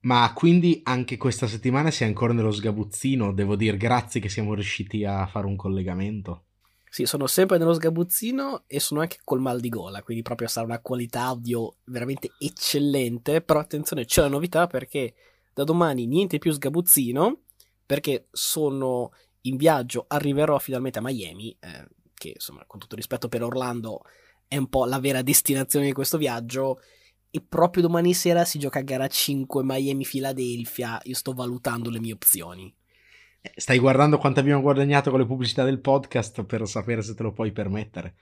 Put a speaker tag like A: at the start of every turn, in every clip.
A: Ma quindi anche questa settimana sei ancora nello sgabuzzino? Devo dire grazie che siamo riusciti a fare un collegamento.
B: Sì, sono sempre nello sgabuzzino e sono anche col mal di gola, quindi proprio sarà una qualità audio veramente eccellente. Però attenzione, c'è la novità perché da domani niente più sgabuzzino, perché sono in viaggio, arriverò finalmente a Miami, eh, che insomma, con tutto rispetto per Orlando, è un po' la vera destinazione di questo viaggio. E proprio domani sera si gioca a gara 5 Miami-Philadelphia. Io sto valutando le mie opzioni.
A: Stai guardando quanto abbiamo guadagnato con le pubblicità del podcast per sapere se te lo puoi permettere.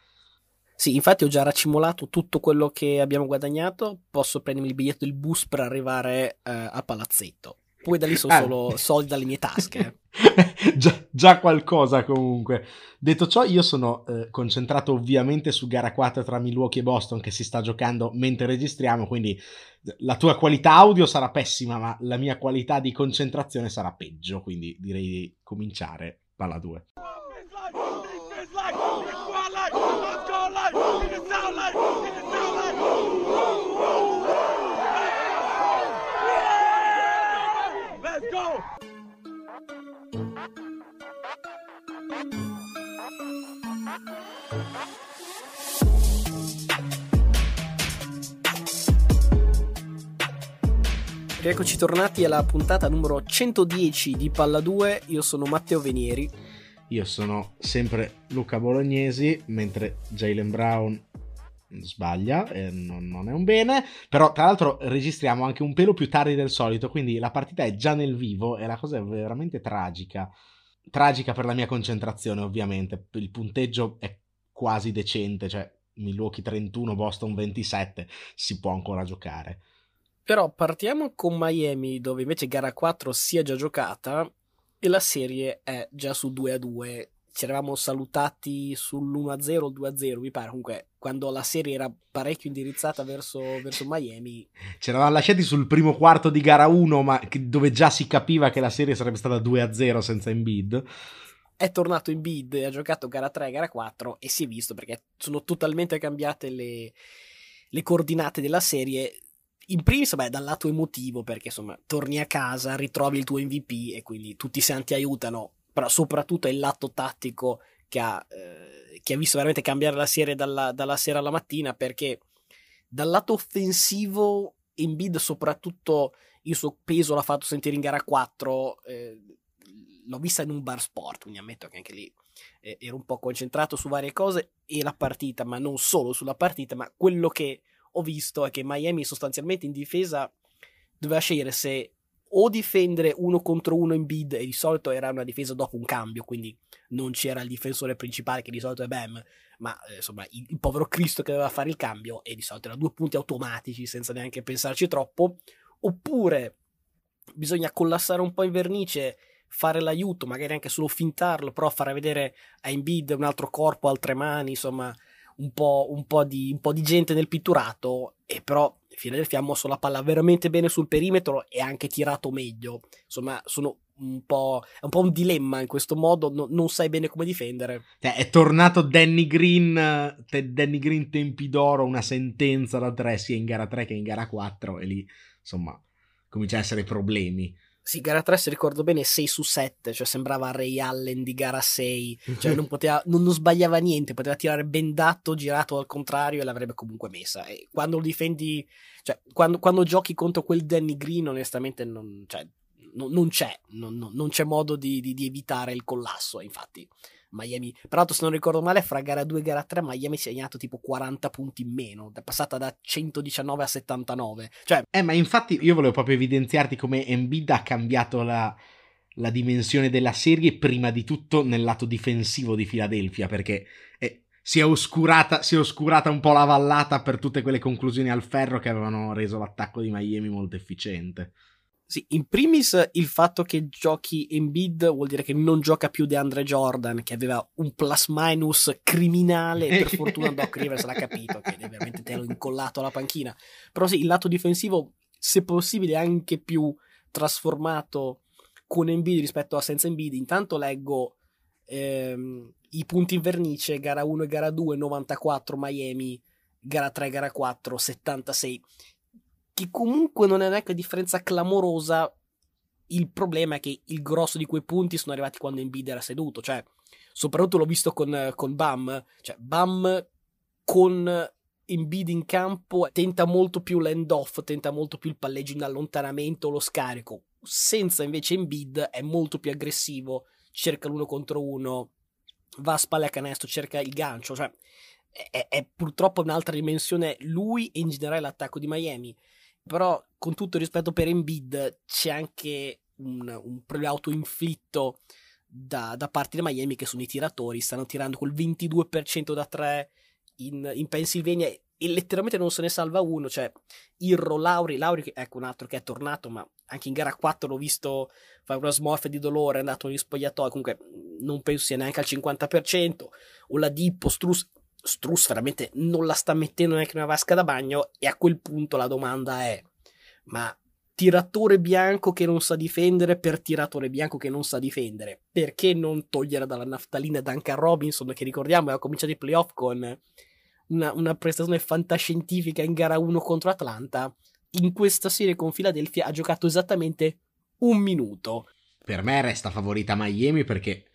B: Sì, infatti ho già racimolato tutto quello che abbiamo guadagnato. Posso prendermi il biglietto del bus per arrivare eh, a palazzetto. Poi da lì sono ah. solo soldi dalle mie tasche.
A: già, già, qualcosa comunque. Detto ciò, io sono eh, concentrato ovviamente su gara 4 tra Milwaukee e Boston che si sta giocando mentre registriamo, quindi la tua qualità audio sarà pessima, ma la mia qualità di concentrazione sarà peggio, quindi direi di cominciare palla 2.
B: Eccoci tornati alla puntata numero 110 di Palla 2. Io sono Matteo Venieri.
A: Io sono sempre Luca Bolognesi, mentre Jalen Brown sbaglia, e non, non, è un bene. Però, tra l'altro, registriamo anche un pelo più tardi del solito, quindi la partita è già nel vivo e la cosa è veramente tragica. Tragica per la mia concentrazione, ovviamente. Il punteggio è quasi decente, cioè Milwaukee 31, Boston 27, si può ancora giocare.
B: Però partiamo con Miami, dove invece gara 4 si è già giocata e la serie è già su 2 a 2. Ci eravamo salutati sull'1-0 o 2-0, mi pare. Comunque, quando la serie era parecchio indirizzata verso, verso Miami.
A: Ci eravamo lasciati sul primo quarto di gara 1, ma dove già si capiva che la serie sarebbe stata 2-0 senza Embiid
B: è tornato in bid, ha giocato gara 3, gara 4 e si è visto perché sono totalmente cambiate le, le coordinate della serie in primis, beh, dal lato emotivo, perché insomma, torni a casa, ritrovi il tuo MVP e quindi tutti i santi aiutano, però soprattutto è il lato tattico che ha, eh, che ha visto veramente cambiare la serie dalla, dalla, sera alla mattina, perché dal lato offensivo, Embiid soprattutto il suo peso l'ha fatto sentire in gara 4, eh, l'ho vista in un bar sport, quindi ammetto che anche lì eh, ero un po' concentrato su varie cose e la partita, ma non solo sulla partita, ma quello che ho visto è che Miami sostanzialmente in difesa doveva scegliere se o difendere uno contro uno in bid e di solito era una difesa dopo un cambio, quindi non c'era il difensore principale che di solito è Bam, ma eh, insomma il, il, povero Cristo che doveva fare il cambio e di solito era due punti automatici senza neanche pensarci troppo, oppure bisogna collassare un po' in vernice, fare l'aiuto, magari anche solo fintarlo, però fare vedere a Embiid un altro corpo, altre mani, insomma un po', un po', di, un po di gente nel pitturato, e però Philadelphia ha mosso la palla veramente bene sul perimetro e anche tirato meglio. Insomma, sono un po', è un po' un dilemma in questo modo, no, non sai bene come difendere.
A: Cioè, è tornato Danny Green, te, Danny Green tempi d'oro, una sentenza da 3 sia in gara 3 che in gara 4 e lì, insomma, comincia a essere problemi.
B: Sì, gara 3 se ricordo bene 6 su 7, cioè sembrava Ray Allen di gara 6, cioè non, poteva, non, non sbagliava niente, poteva tirare bendatto, girato al contrario e l'avrebbe comunque messa. E quando lo difendi, cioè quando, quando giochi contro quel Danny Green onestamente non, cioè, non, non c'è, non, c'è modo di, di, di evitare il collasso, infatti. Miami. Peraltro, se non ricordo male, fra gara 2 e gara 3 Miami si è segnato tipo 40 punti in meno, è passata da 119 a 79. Cioè...
A: Eh, ma infatti io volevo proprio evidenziarti come Embiid ha cambiato la, la dimensione della serie, prima di tutto nel lato difensivo di Philadelphia, perché eh, si, è oscurata, si è oscurata un po' la vallata per tutte quelle conclusioni al ferro che avevano reso l'attacco di Miami molto efficiente.
B: Sì, in primis il fatto che giochi Embiid vuol dire che non gioca più DeAndre Jordan, che aveva un plus minus criminale. Per fortuna Doc Rivers l'ha capito, che ovviamente te l'ho incollato alla panchina. Però sì, il lato difensivo, se possibile, anche più trasformato con Embiid rispetto a senza Embiid. Intanto leggo ehm, i punti in vernice, gara 1 e gara 2, 94 Miami, gara 3 gara 4, 76 che comunque non è neanche una differenza clamorosa. Il problema è che il grosso di quei punti sono arrivati quando Embiid era seduto, cioè soprattutto l'ho visto con, con Bam, cioè Bam con Embiid in campo tenta molto più l'end off, tenta molto più il palleggio in allontanamento, lo scarico, senza invece Embiid è molto più aggressivo, cerca l'uno contro uno, va a spalle a canestro, cerca il gancio, cioè è, è purtroppo un'altra dimensione lui e in generale l'attacco di Miami. Però con tutto il rispetto per Embiid c'è anche un, un problema autoinflitto da, da, parte di Miami che sono i tiratori, stanno tirando col 22% da 3 in, in Pennsylvania e letteralmente non se ne salva uno, cioè Irro, Lauri, Lauri ecco un altro che è tornato, ma anche in gara 4 l'ho visto fare una smorfia di dolore, è andato negli spogliatoi, comunque non penso sia neanche al 50%, o la Dippo, Struss, Struss veramente non la sta mettendo neanche una vasca da bagno e a quel punto la domanda è, ma tiratore bianco che non sa difendere per tiratore bianco che non sa difendere, perché non togliere dalla naftalina Duncan Robinson che ricordiamo ha cominciato i playoff con una, una prestazione fantascientifica in gara 1 contro Atlanta, in questa serie con Philadelphia ha giocato esattamente un minuto.
A: Per me resta favorita Miami perché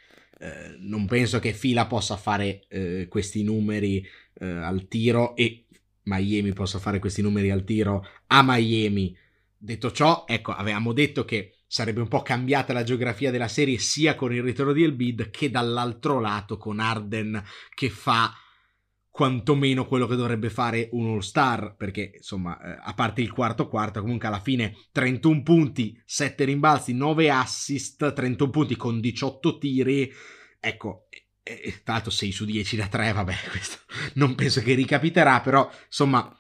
A: eh, non penso che Fila possa fare eh, questi numeri eh, al tiro e Miami possa fare questi numeri al tiro a Miami. Detto ciò, ecco, avevamo detto che sarebbe un po' cambiata la geografia della serie sia con il ritorno di Elbid che dall'altro lato con Arden che fa quantomeno quello che dovrebbe fare un All-Star, perché insomma, eh, a parte il quarto quarto, comunque alla fine 31 punti, 7 rimbalzi, 9 assist, 31 punti con 18 tiri, ecco, eh, tra l'altro 6 su 10 da 3, vabbè, questo non penso che ricapiterà, però insomma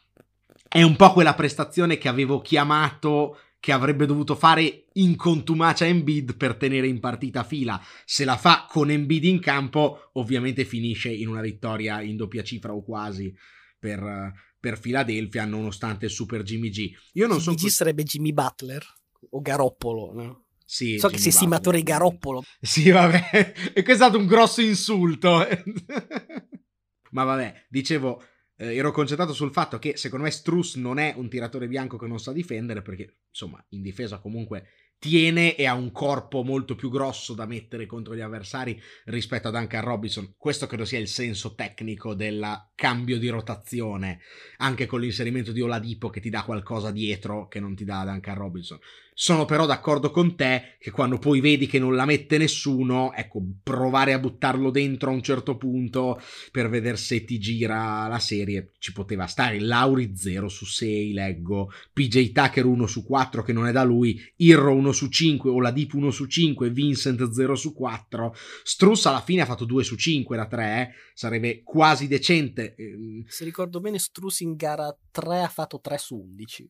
A: è un po' quella prestazione che avevo chiamato che avrebbe dovuto fare in contumacia Embiid per tenere in partita fila. Se la fa con Embiid in campo, ovviamente finisce in una vittoria in doppia cifra o quasi per, per Philadelphia, nonostante il super Jimmy G.
B: Io non so. Jimmy G sarebbe Jimmy Butler o Garoppolo, no?
A: Sì,
B: so Jimmy che sei stimatore di Garoppolo.
A: Sì, vabbè, e questo è stato un grosso insulto. Ma vabbè, dicevo, eh, ero concentrato sul fatto che secondo me Struss non è un tiratore bianco che non sa difendere perché insomma in difesa comunque tiene e ha un corpo molto più grosso da mettere contro gli avversari rispetto a Duncan Robinson. Questo credo sia il senso tecnico del cambio di rotazione, anche con l'inserimento di Oladipo che ti dà qualcosa dietro che non ti dà Duncan Robinson. Sono però d'accordo con te che quando poi vedi che non la mette nessuno, ecco, provare a buttarlo dentro a un certo punto per vedere se ti gira la serie ci poteva stare. Lauri 0 su 6, leggo. PJ Tucker 1 su 4 che non è da lui, Irro 1 su 5, Oladipo 1 su 5, Vincent 0 su 4. Struss alla fine ha fatto 2 su 5 da 3, eh? sarebbe quasi decente.
B: Ehm. Se ricordo bene, Struss in gara 3 ha fatto 3 su 11.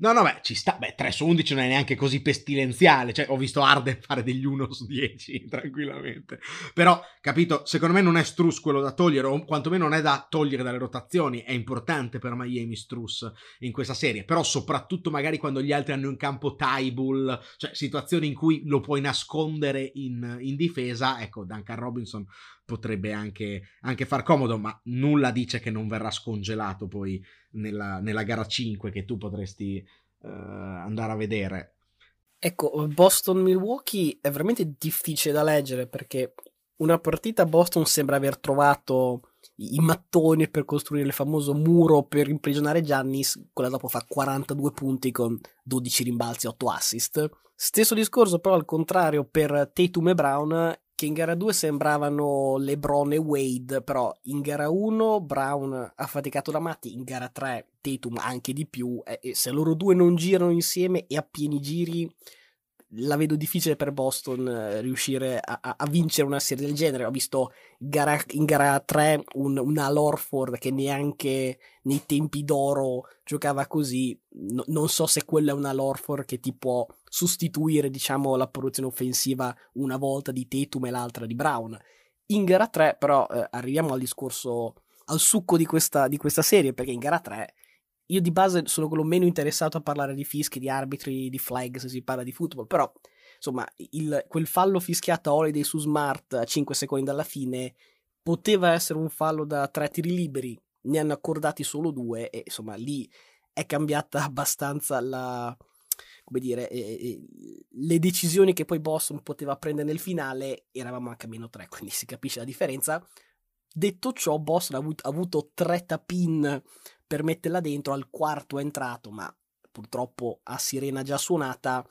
A: No, no, beh, ci sta. Beh, 3 su 11 non è neanche così pestilenziale. Cioè, ho visto Arden fare degli 1 su 10 tranquillamente. Però, capito, secondo me non è Struss quello da togliere, o quantomeno non è da togliere dalle rotazioni. È importante per Miami Struss in questa serie. Però, soprattutto magari quando gli altri hanno in campo Tybull, cioè situazioni in cui lo puoi nascondere in, in difesa. Ecco, Duncan Robinson potrebbe anche, anche, far comodo, ma nulla dice che non verrà scongelato poi nella, nella gara 5 che tu potresti uh, andare a vedere.
B: Ecco, Boston-Milwaukee è veramente difficile da leggere perché una partita Boston sembra aver trovato i mattoni per costruire il famoso muro per imprigionare Giannis, quella dopo fa 42 punti con 12 rimbalzi e 8 assist. Stesso discorso però al contrario per Tatum e Brown che in gara 2 sembravano LeBron e Wade, però in gara 1 Brown ha faticato da matti, in gara 3 Tatum anche di più, e se loro due non girano insieme e a pieni giri la vedo difficile per Boston eh, riuscire a, a, vincere una serie del genere. Ho visto gara, in gara 3 un, un Al Orford che neanche nei tempi d'oro giocava così. No, non so se quello è un Al Orford che ti può sostituire, diciamo, la produzione offensiva una volta di Tatum e l'altra di Brown. In gara 3, però, eh, arriviamo al discorso, al succo di questa, di questa serie, perché in gara 3 io di base sono quello meno interessato a parlare di fischi, di arbitri, di flag se si parla di football, però insomma il, quel fallo fischiato a Holiday su Smart a 5 secondi dalla fine poteva essere un fallo da tre tiri liberi, ne hanno accordati solo due e insomma lì è cambiata abbastanza la, come dire, eh, eh, le decisioni che poi Boston poteva prendere nel finale, eravamo anche a meno 3, quindi si capisce la differenza. Detto ciò, Boston ha avuto, ha avuto tre tapin per metterla dentro, al quarto è entrato, ma purtroppo a sirena già suonata.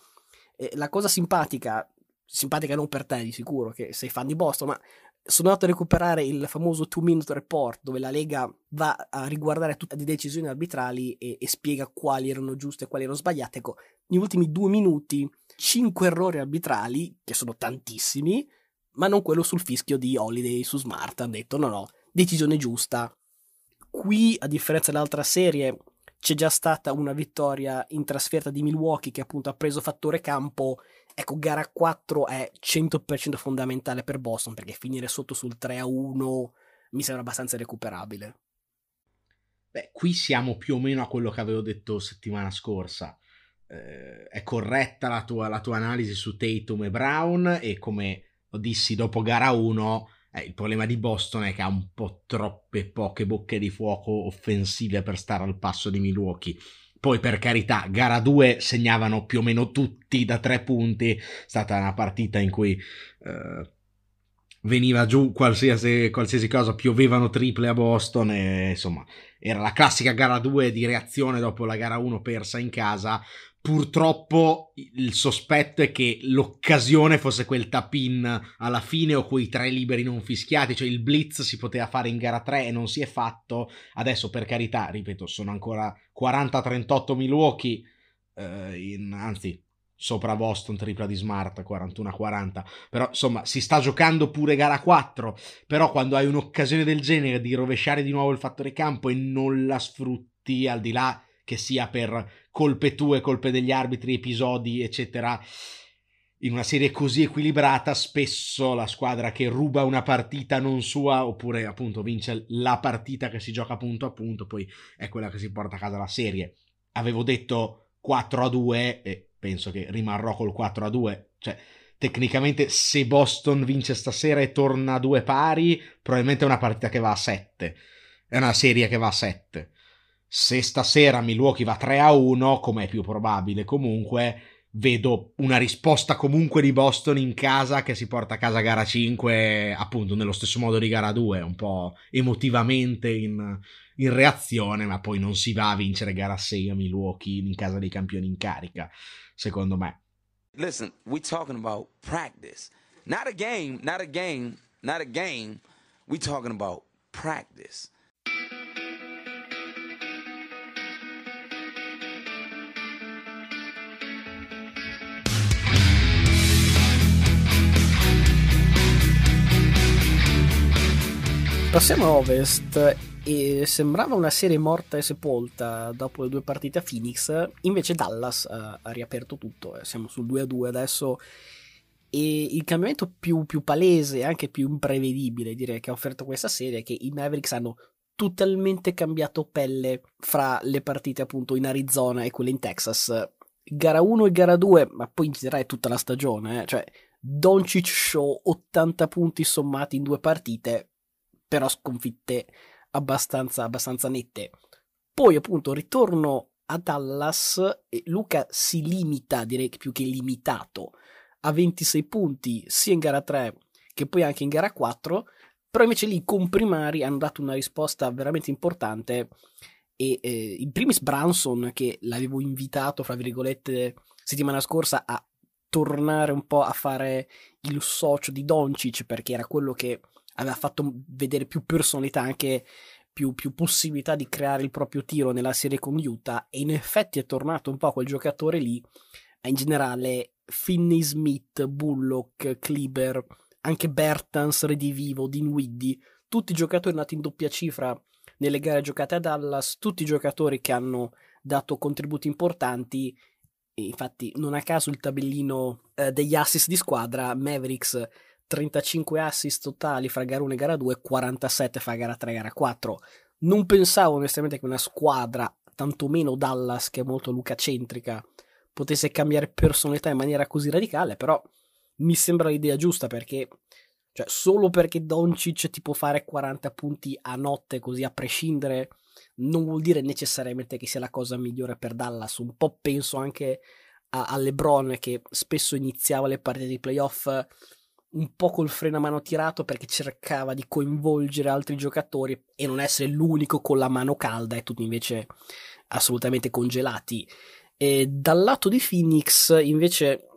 B: Eh, la cosa simpatica, simpatica non per te di sicuro, che sei fan di Boston, ma sono andato a recuperare il famoso 2 minute report dove la Lega va a riguardare tutte le decisioni arbitrali e, e, spiega quali erano giuste e quali erano sbagliate. Ecco, negli ultimi due minuti, 5 errori arbitrali, che sono tantissimi, ma non quello sul fischio di Holiday su Smart. Hanno detto no, no, decisione giusta. Qui, a differenza dell'altra serie, c'è già stata una vittoria in trasferta di Milwaukee che appunto ha preso fattore campo Ecco, gara 4 è 100% fondamentale per Boston perché finire sotto sul 3 a 1 mi sembra abbastanza recuperabile.
A: Beh, qui siamo più o meno a quello che avevo detto settimana scorsa. Eh, è corretta la tua, la tua, analisi su Tatum e Brown e come lo dissi dopo gara 1, eh, il problema di Boston è che ha un po' troppe poche bocche di fuoco offensive per stare al passo di Milwaukee. Poi per carità, gara 2 segnavano più o meno tutti da tre punti, è stata una partita in cui eh, veniva giù qualsiasi, qualsiasi, cosa, piovevano triple a Boston e insomma era la classica gara 2 di reazione dopo la gara 1 persa in casa, purtroppo il sospetto è che l'occasione fosse quel tap-in alla fine o quei tre liberi non fischiati, cioè il blitz si poteva fare in gara 3 e non si è fatto. Adesso per carità, ripeto, sono ancora 40-38 Milwaukee, eh, in, anzi sopra Boston tripla di Smart 41-40 però insomma si sta giocando pure gara 4 però quando hai un'occasione del genere di rovesciare di nuovo il fattore campo e non la sfrutti al di là che sia per colpe tue, colpe degli arbitri, episodi, eccetera. In una serie così equilibrata, spesso la squadra che ruba una partita non sua, oppure appunto vince la partita che si gioca punto a punto, poi è quella che si porta a casa la serie. Avevo detto 4 a 2 e penso che rimarrò col 4 a 2. Cioè, tecnicamente, se Boston vince stasera e torna a due pari, probabilmente è una partita che va a 7. È una serie che va a 7 se stasera Milwaukee va 3 a 1, come è più probabile comunque, vedo una risposta comunque di Boston in casa che si porta a casa gara 5 appunto nello stesso modo di gara 2, un po' emotivamente in, in reazione, ma poi non si va a vincere gara 6 a Milwaukee in casa dei campioni in carica, secondo me.
C: Listen, we talking about practice. Not a game, not a game, not a game. We talking about practice.
B: Passiamo a Ovest e sembrava una serie morta e sepolta dopo le due partite a Phoenix, invece Dallas ha, ha riaperto tutto, eh. siamo sul 2-2 adesso e il cambiamento più, più palese e anche più imprevedibile direi che ha offerto questa serie è che i Mavericks hanno totalmente cambiato pelle fra le partite appunto in Arizona e quelle in Texas. Gara 1 e gara 2, ma poi in generale tutta la stagione, eh? cioè Doncic Show 80 punti sommati in due partite, però sconfitte abbastanza, abbastanza nette. Poi appunto ritorno a Dallas e Luca si limita, direi più che limitato, a 26 punti sia in gara 3 che poi anche in gara 4, però invece lì con primari hanno dato una risposta veramente importante e eh, in primis Branson che l'avevo invitato, fra virgolette, settimana scorsa a tornare un po' a fare il socio di Doncic perché era quello che aveva fatto vedere più personalità, anche più, più, possibilità di creare il proprio tiro nella serie con Utah e in effetti è tornato un po' quel giocatore lì, in generale Finney Smith, Bullock, Kleber, anche Bertans, Redivivo, Dinwiddie, tutti giocatori nati in doppia cifra nelle gare giocate a Dallas, tutti giocatori che hanno dato contributi importanti infatti non a caso il tabellino eh, degli assist di squadra Mavericks 35 assist totali fra gara 1 e gara 2, 47 fra gara 3 e gara 4. Non pensavo onestamente che una squadra, tantomeno Dallas, che è molto lucacentrica, potesse cambiare personalità in maniera così radicale, però mi sembra l'idea giusta perché cioè, solo perché Doncic ti può fare 40 punti a notte così a prescindere non vuol dire necessariamente che sia la cosa migliore per Dallas. Un po' penso anche a, a LeBron che spesso iniziava le partite di playoff un po' col freno a mano tirato perché cercava di coinvolgere altri giocatori e non essere l'unico con la mano calda e tutti invece assolutamente congelati. E dal lato di Phoenix invece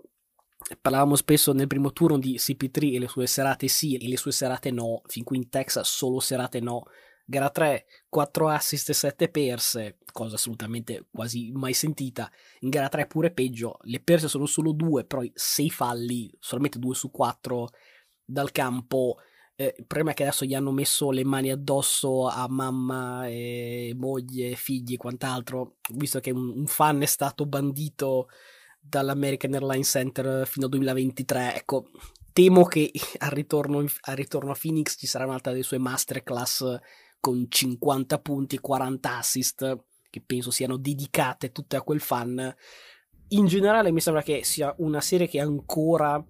B: parlavamo spesso nel primo turno di CP3 e le sue serate sì e le sue serate no, fin qui in Texas solo serate no. Gara 3, 4 assist e 7 perse, cosa assolutamente quasi mai sentita. In gara 3 pure peggio, le perse sono solo 2, però 6 falli, solamente 2 su 4 dal campo. Eh, il problema è che adesso gli hanno messo le mani addosso a mamma, e moglie, figli e quant'altro, visto che un, un fan è stato bandito dall'American Airlines Center fino al 2023. Ecco, temo che al ritorno, al ritorno a Phoenix ci sarà un'altra delle sue masterclass con 50 punti e 40 assist, che penso siano dedicate tutte a quel fan. In generale mi sembra che sia una serie che ancora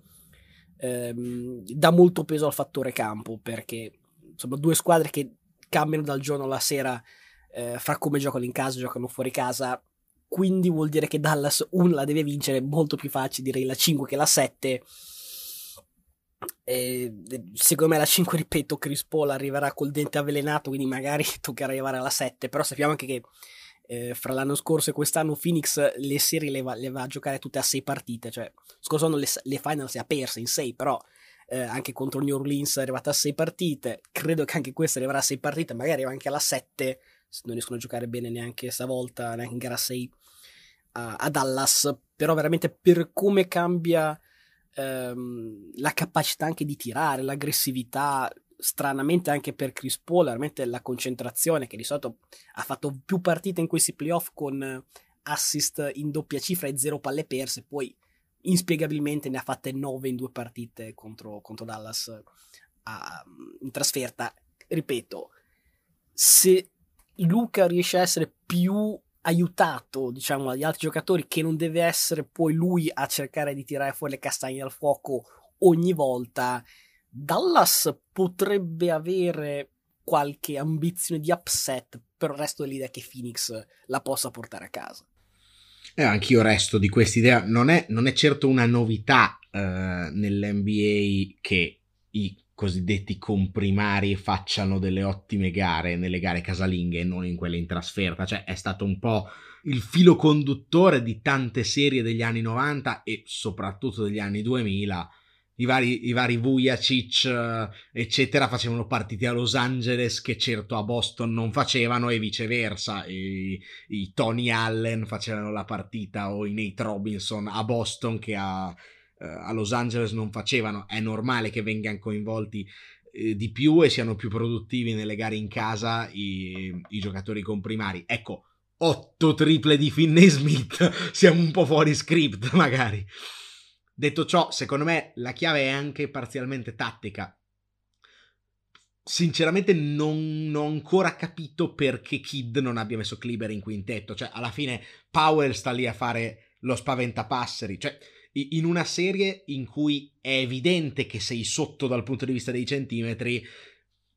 B: ehm, dà molto peso al fattore campo, perché insomma due squadre che cambiano dal giorno alla sera eh, fra come giocano in casa e giocano fuori casa, quindi vuol dire che Dallas 1 la deve vincere, molto più facile direi la 5 che la 7 e, secondo me la 5, ripeto, Chris Paul arriverà col dente avvelenato, quindi magari toccherà arrivare alla 7, però sappiamo anche che eh, fra l'anno scorso e quest'anno Phoenix le serie le va, le va, a giocare tutte a 6 partite, cioè scorso anno le, le finals le ha perse in 6, però eh, anche contro New Orleans è arrivata a 6 partite, credo che anche questa arriverà a 6 partite, magari anche alla 7, non riescono a giocare bene neanche stavolta, neanche in gara 6 a, a Dallas, però veramente per come cambia ehm, la capacità anche di tirare, l'aggressività, stranamente anche per Chris Paul, veramente la concentrazione che di solito ha fatto più partite in questi playoff con assist in doppia cifra e zero palle perse, poi inspiegabilmente ne ha fatte 9 in due partite contro, contro Dallas a, in trasferta. Ripeto, se Luca riesce a essere più aiutato, diciamo, dagli altri giocatori che non deve essere poi lui a cercare di tirare fuori le castagne dal fuoco ogni volta, Dallas potrebbe avere qualche ambizione di upset, però resto dell'idea che Phoenix la possa portare a casa.
A: Eh, anch'io resto di questa idea. Non è, non è certo una novità eh, nell'NBA che i cosiddetti comprimari facciano delle ottime gare nelle gare casalinghe e non in quelle in trasferta, cioè è stato un po' il filo conduttore di tante serie degli anni 90 e soprattutto degli anni 2000. I vari, i vari Vujacic, eh, eccetera, facevano partite a Los Angeles che certo a Boston non facevano e viceversa. I, i Tony Allen facevano la partita o i Nate Robinson a Boston che a, a Los Angeles non facevano. È normale che vengano coinvolti eh, di più e siano più produttivi nelle gare in casa i, i giocatori comprimari. Ecco, 8 triple di Finney Smith, siamo un po' fuori script magari. Detto ciò, secondo me la chiave è anche parzialmente tattica. Sinceramente non, non, ho ancora capito perché Kid non abbia messo Kliber in quintetto. Cioè, alla fine Powell sta lì a fare lo spaventapasseri. Cioè, in una serie in cui è evidente che sei sotto dal punto di vista dei centimetri,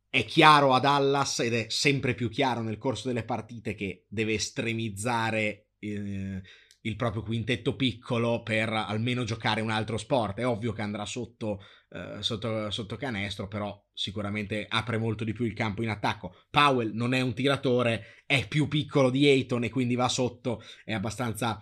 A: è chiaro a Dallas ed è sempre più chiaro nel corso delle partite che deve estremizzare eh, il proprio quintetto piccolo per almeno giocare un altro sport. È ovvio che andrà sotto, eh, sotto, sotto canestro, però sicuramente apre molto di più il campo in attacco. Powell non è un tiratore, è più piccolo di Ayton e quindi va sotto, è abbastanza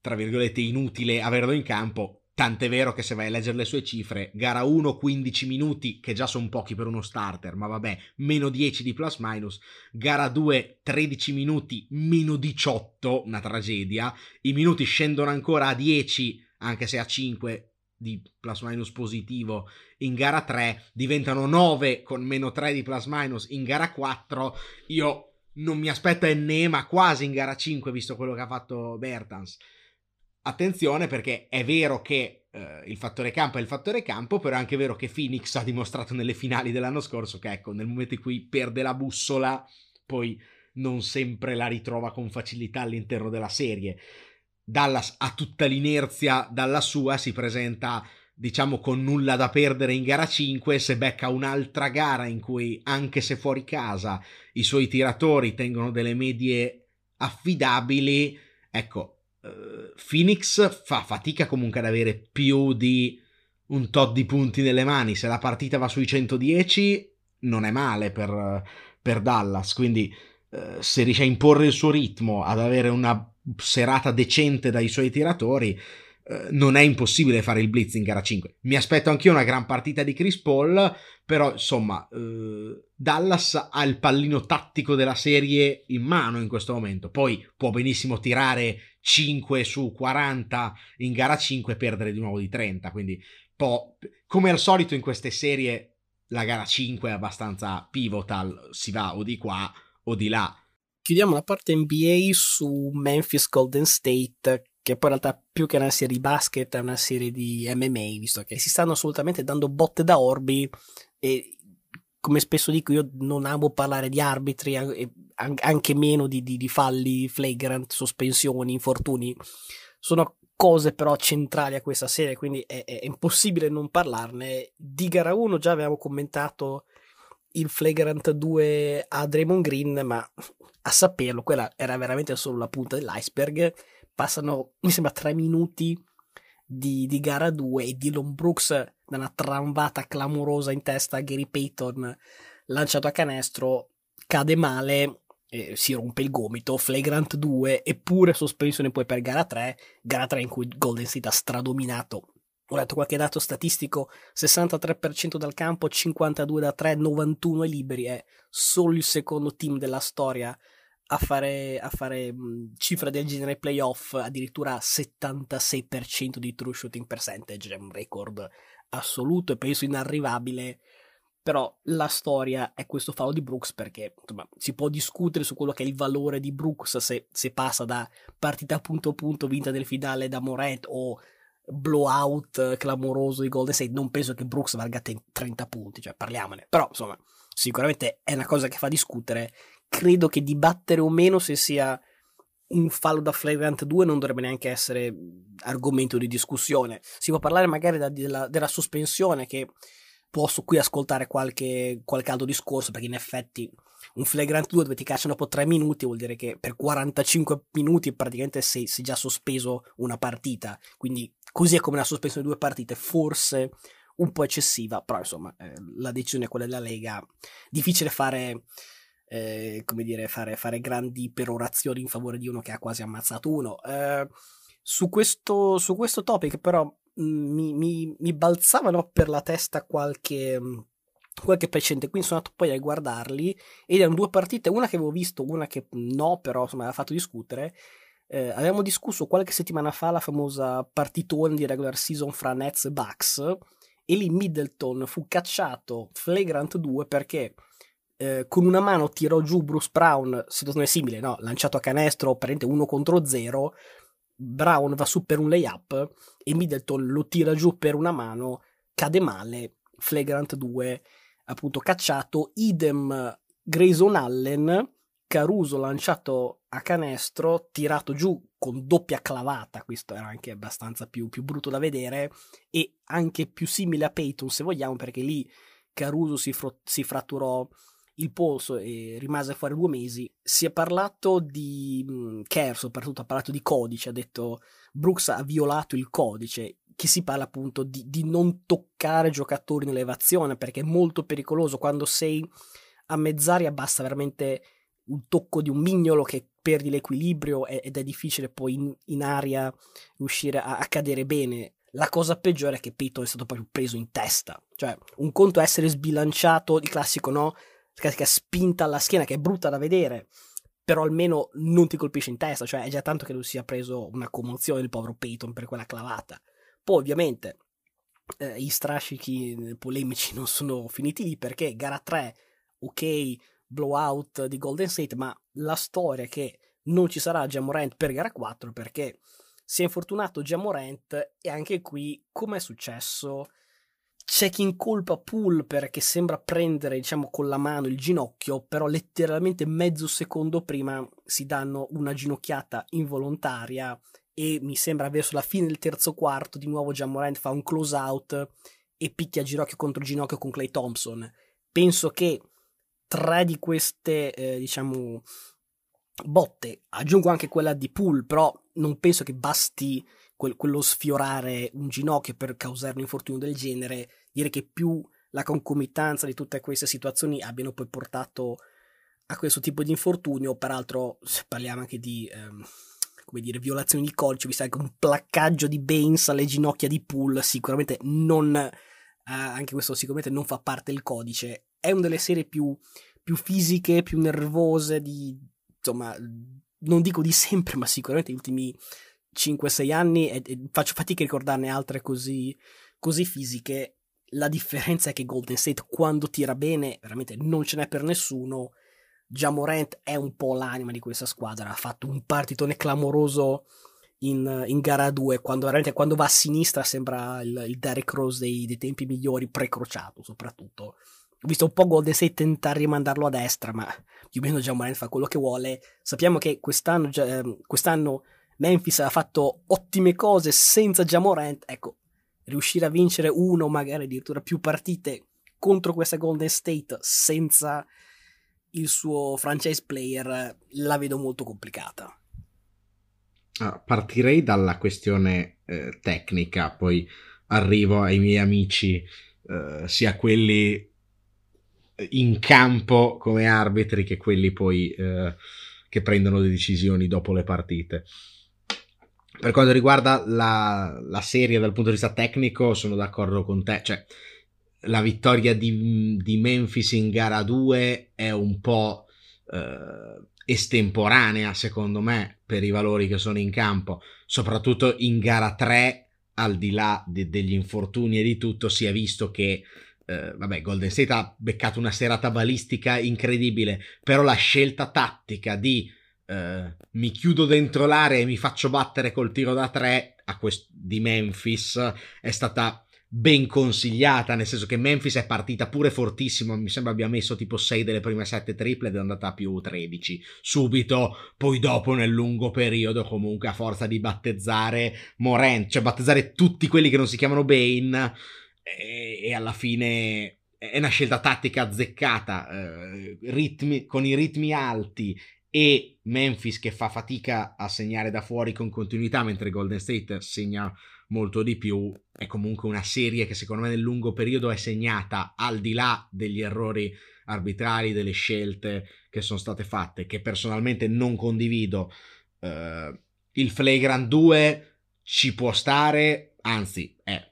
A: tra virgolette, inutile averlo in campo. Tant'è vero che se vai a leggere le sue cifre, gara 1 15 minuti, che già sono pochi per uno starter, ma vabbè, meno 10 di plus minus, gara 2 13 minuti, meno 18, una tragedia, i minuti scendono ancora a 10, anche se a 5 di plus minus positivo in gara 3, diventano 9 con meno 3 di plus minus in gara 4, io non mi aspetto Ennema quasi in gara 5 visto quello che ha fatto Bertans attenzione perché è vero che eh, il fattore campo è il fattore campo, però è anche vero che Phoenix ha dimostrato nelle finali dell'anno scorso che ecco, nel momento in cui perde la bussola, poi non sempre la ritrova con facilità all'interno della serie. Dallas ha tutta l'inerzia dalla sua, si presenta diciamo con nulla da perdere in gara 5, se becca un'altra gara in cui anche se fuori casa i suoi tiratori tengono delle medie affidabili, ecco, uh, Phoenix fa fatica comunque ad avere più di un tot di punti nelle mani, se la partita va sui 110 non è male per, per Dallas, quindi uh, se riesce a imporre il suo ritmo, ad avere una serata decente dai suoi tiratori, non è impossibile fare il blitz in gara 5. Mi aspetto anch'io una gran partita di Chris Paul, però insomma uh, Dallas ha il pallino tattico della serie in mano in questo momento. Poi può benissimo tirare 5 su 40 in gara 5 e perdere di nuovo di 30. Quindi, po- come al solito in queste serie, la gara 5 è abbastanza pivotal, si va o di qua o di là
B: chiudiamo la parte NBA su Memphis Golden State che poi in realtà più che una serie di basket è una serie di MMA, visto che si stanno assolutamente dando botte da orbi e come spesso dico io non amo parlare di arbitri, anche meno di, di, di falli, flagrant, sospensioni, infortuni. Sono cose però centrali a questa serie, quindi è, è impossibile non parlarne. Di gara 1 già avevamo commentato il flagrant 2 a Draymond Green, ma a saperlo, quella era veramente solo la punta dell'iceberg passano, mi sembra, tre minuti di, di gara 2 e Dylan Brooks da una tramvata clamorosa in testa a Gary Payton lanciato a canestro cade male eh, si rompe il gomito, flagrant 2 eppure sospensione poi per gara 3 gara 3 in cui Golden State ha stradominato. Ho letto qualche dato statistico 63% dal campo 52 da 3 91 liberi è solo il secondo team della storia a fare, a fare mh, cifra del genere playoff addirittura 76% di true shooting percentage, è un record assoluto e penso inarrivabile. Però la storia è questo fallo di Brooks perché insomma, si può discutere su quello che è il valore di Brooks se, se passa da partita punto a punto vinta nel finale da Moret o blowout clamoroso di Golden State. Non penso che Brooks valga 30 punti, cioè parliamone. Però insomma, sicuramente è una cosa che fa discutere credo che dibattere o meno se sia un fallo da flagrant 2 non dovrebbe neanche essere argomento di discussione. Si può parlare magari da, della, della, sospensione che posso qui ascoltare qualche, qualche altro discorso perché in effetti un flagrant 2 dove ti cacciano dopo 3 minuti vuol dire che per 45 minuti praticamente sei, sei già sospeso una partita. Quindi così è come una sospensione di due partite, forse un po' eccessiva, però insomma eh, la decisione è quella della Lega. Difficile fare eh, come dire, fare, fare, grandi perorazioni in favore di uno che ha quasi ammazzato uno. Eh, su, questo, su questo topic, però, mm, mi, mi, mi, balzavano per la testa qualche, mm, qualche precedente, quindi sono andato poi a guardarli ed erano due partite, una che avevo visto, una che no, però insomma aveva fatto discutere. Eh, avevamo discusso qualche settimana fa la famosa partitone di regular season fra Nets e Bucks e lì Middleton fu cacciato flagrant 2 perché eh, con una mano tirò giù Bruce Brown, situazione simile, no? lanciato a canestro, prende uno contro zero, Brown va su per un layup e Middleton lo tira giù per una mano, cade male, flagrant 2, appunto cacciato, idem Grayson Allen, Caruso lanciato a canestro, tirato giù con doppia clavata, questo era anche abbastanza più, più brutto da vedere, e anche più simile a Peyton se vogliamo, perché lì Caruso si, fro- si fratturò il polso e rimase fuori due mesi. Si è parlato di mh, Kerr, soprattutto ha parlato di codice, ha detto Brooks ha violato il codice, che si parla appunto di, di non toccare giocatori in elevazione perché è molto pericoloso quando sei a mezz'aria basta veramente un tocco di un mignolo che perdi l'equilibrio ed è difficile poi in, in aria riuscire a, a cadere bene. La cosa peggiore è che Peyton è stato proprio preso in testa. Cioè, un conto è essere sbilanciato, di classico no, classica spinta alla schiena che è brutta da vedere, però almeno non ti colpisce in testa, cioè è già tanto che non sia preso una commozione il povero Peyton per quella clavata. Poi ovviamente eh, i strascichi polemici non sono finiti lì perché gara 3, ok, blowout di Golden State, ma la storia che non ci sarà Jamorant per gara 4 perché si è infortunato Jamorant e anche qui come è successo c'è chi incolpa Pool perché sembra prendere, diciamo, con la mano il ginocchio, però letteralmente mezzo secondo prima si danno una ginocchiata involontaria e mi sembra verso la fine del terzo quarto di nuovo Jamorant fa un close out e picchia ginocchio contro ginocchio con Clay Thompson. Penso che tre di queste, eh, diciamo, botte, aggiungo anche quella di Pool, però non penso che basti quel, quello sfiorare un ginocchio per causare un infortunio del genere, dire che più la concomitanza di tutte queste situazioni abbiano poi portato a questo tipo di infortunio, peraltro se parliamo anche di ehm, come dire, violazioni di codice, vi sa che un placcaggio di Baines alle ginocchia di Pool sicuramente non, eh, anche questo sicuramente non fa parte del codice, è una delle serie più, più fisiche, più nervose, di, insomma, non dico di sempre, ma sicuramente negli ultimi 5-6 anni e, e faccio fatica a ricordarne altre così, così fisiche. La differenza è che Golden State quando tira bene veramente non ce n'è per nessuno. Già Morant è un po' l'anima di questa squadra, ha fatto un partitone clamoroso in, in gara 2, quando, veramente, quando va a sinistra sembra il, il Derek Rose dei, dei tempi migliori, precrociato soprattutto. Ho visto un po' Golden State tentare di mandarlo a destra, ma più o meno Già Morant fa quello che vuole. Sappiamo che quest'anno, ehm, quest'anno Memphis ha fatto ottime cose senza Jamorant, ecco, riuscire a vincere uno, magari addirittura più partite contro questa Golden State senza il suo franchise player la vedo molto complicata.
A: Ah, partirei dalla questione eh, tecnica, poi arrivo ai miei amici, eh, sia quelli in campo come arbitri che quelli poi eh, che prendono le decisioni dopo le partite. Per quanto riguarda la, la, serie dal punto di vista tecnico, sono d'accordo con te. Cioè, la vittoria di, di Memphis in gara 2 è un po' eh, estemporanea, secondo me, per i valori che sono in campo. Soprattutto in gara 3, al di là de, degli infortuni e di tutto, si è visto che eh, vabbè, Golden State ha beccato una serata balistica incredibile, però la scelta tattica di eh, mi chiudo dentro l'area e mi faccio battere col tiro da tre quest- di Memphis è stata ben consigliata, nel senso che Memphis è partita pure fortissimo, mi sembra abbia messo tipo 6 delle prime 7 triple ed è andata a più 13 subito, poi dopo nel lungo periodo comunque a forza di battezzare Morant, cioè battezzare tutti quelli che non si chiamano Bane e, e alla fine è una scelta tattica azzeccata, eh, ritmi, con i ritmi alti e Memphis che fa fatica a segnare da fuori con continuità mentre Golden State segna molto di più. È comunque una serie che secondo me nel lungo periodo è segnata al di là degli errori arbitrali delle scelte che sono state fatte che personalmente non condivido. Uh, il flagrant 2 ci può stare anzi è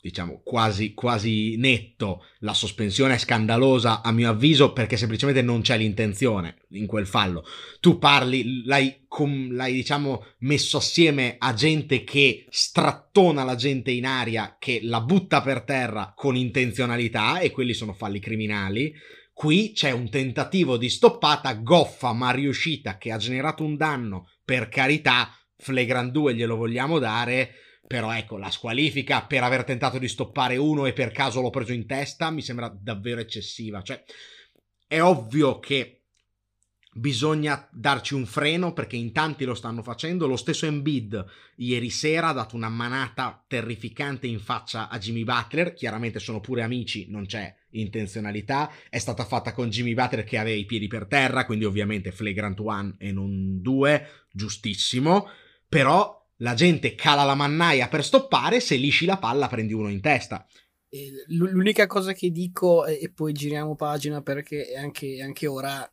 A: diciamo quasi, quasi netto. La sospensione è scandalosa a mio avviso perché semplicemente non c'è l'intenzione in quel fallo. Tu parli l'hai, com, l'hai diciamo messo assieme a gente che strattona la gente in aria che la butta per terra con intenzionalità e quelli sono falli criminali. Qui c'è un tentativo di stoppata goffa ma riuscita che ha generato un danno. Per carità Flagrant 2 glielo vogliamo dare però ecco, la squalifica per aver tentato di stoppare uno e per caso l'ho preso in testa mi sembra davvero eccessiva. Cioè, è ovvio che bisogna darci un freno perché in tanti lo stanno facendo. Lo stesso Embiid ieri sera ha dato una manata terrificante in faccia a Jimmy Butler. Chiaramente sono pure amici, non c'è intenzionalità. È stata fatta con Jimmy Butler che aveva i piedi per terra, quindi ovviamente flagrant one e non due, giustissimo. Però la gente cala la mannaia per stoppare, se lisci la palla prendi uno in testa.
B: L'unica cosa che dico, e poi giriamo pagina perché anche, anche ora,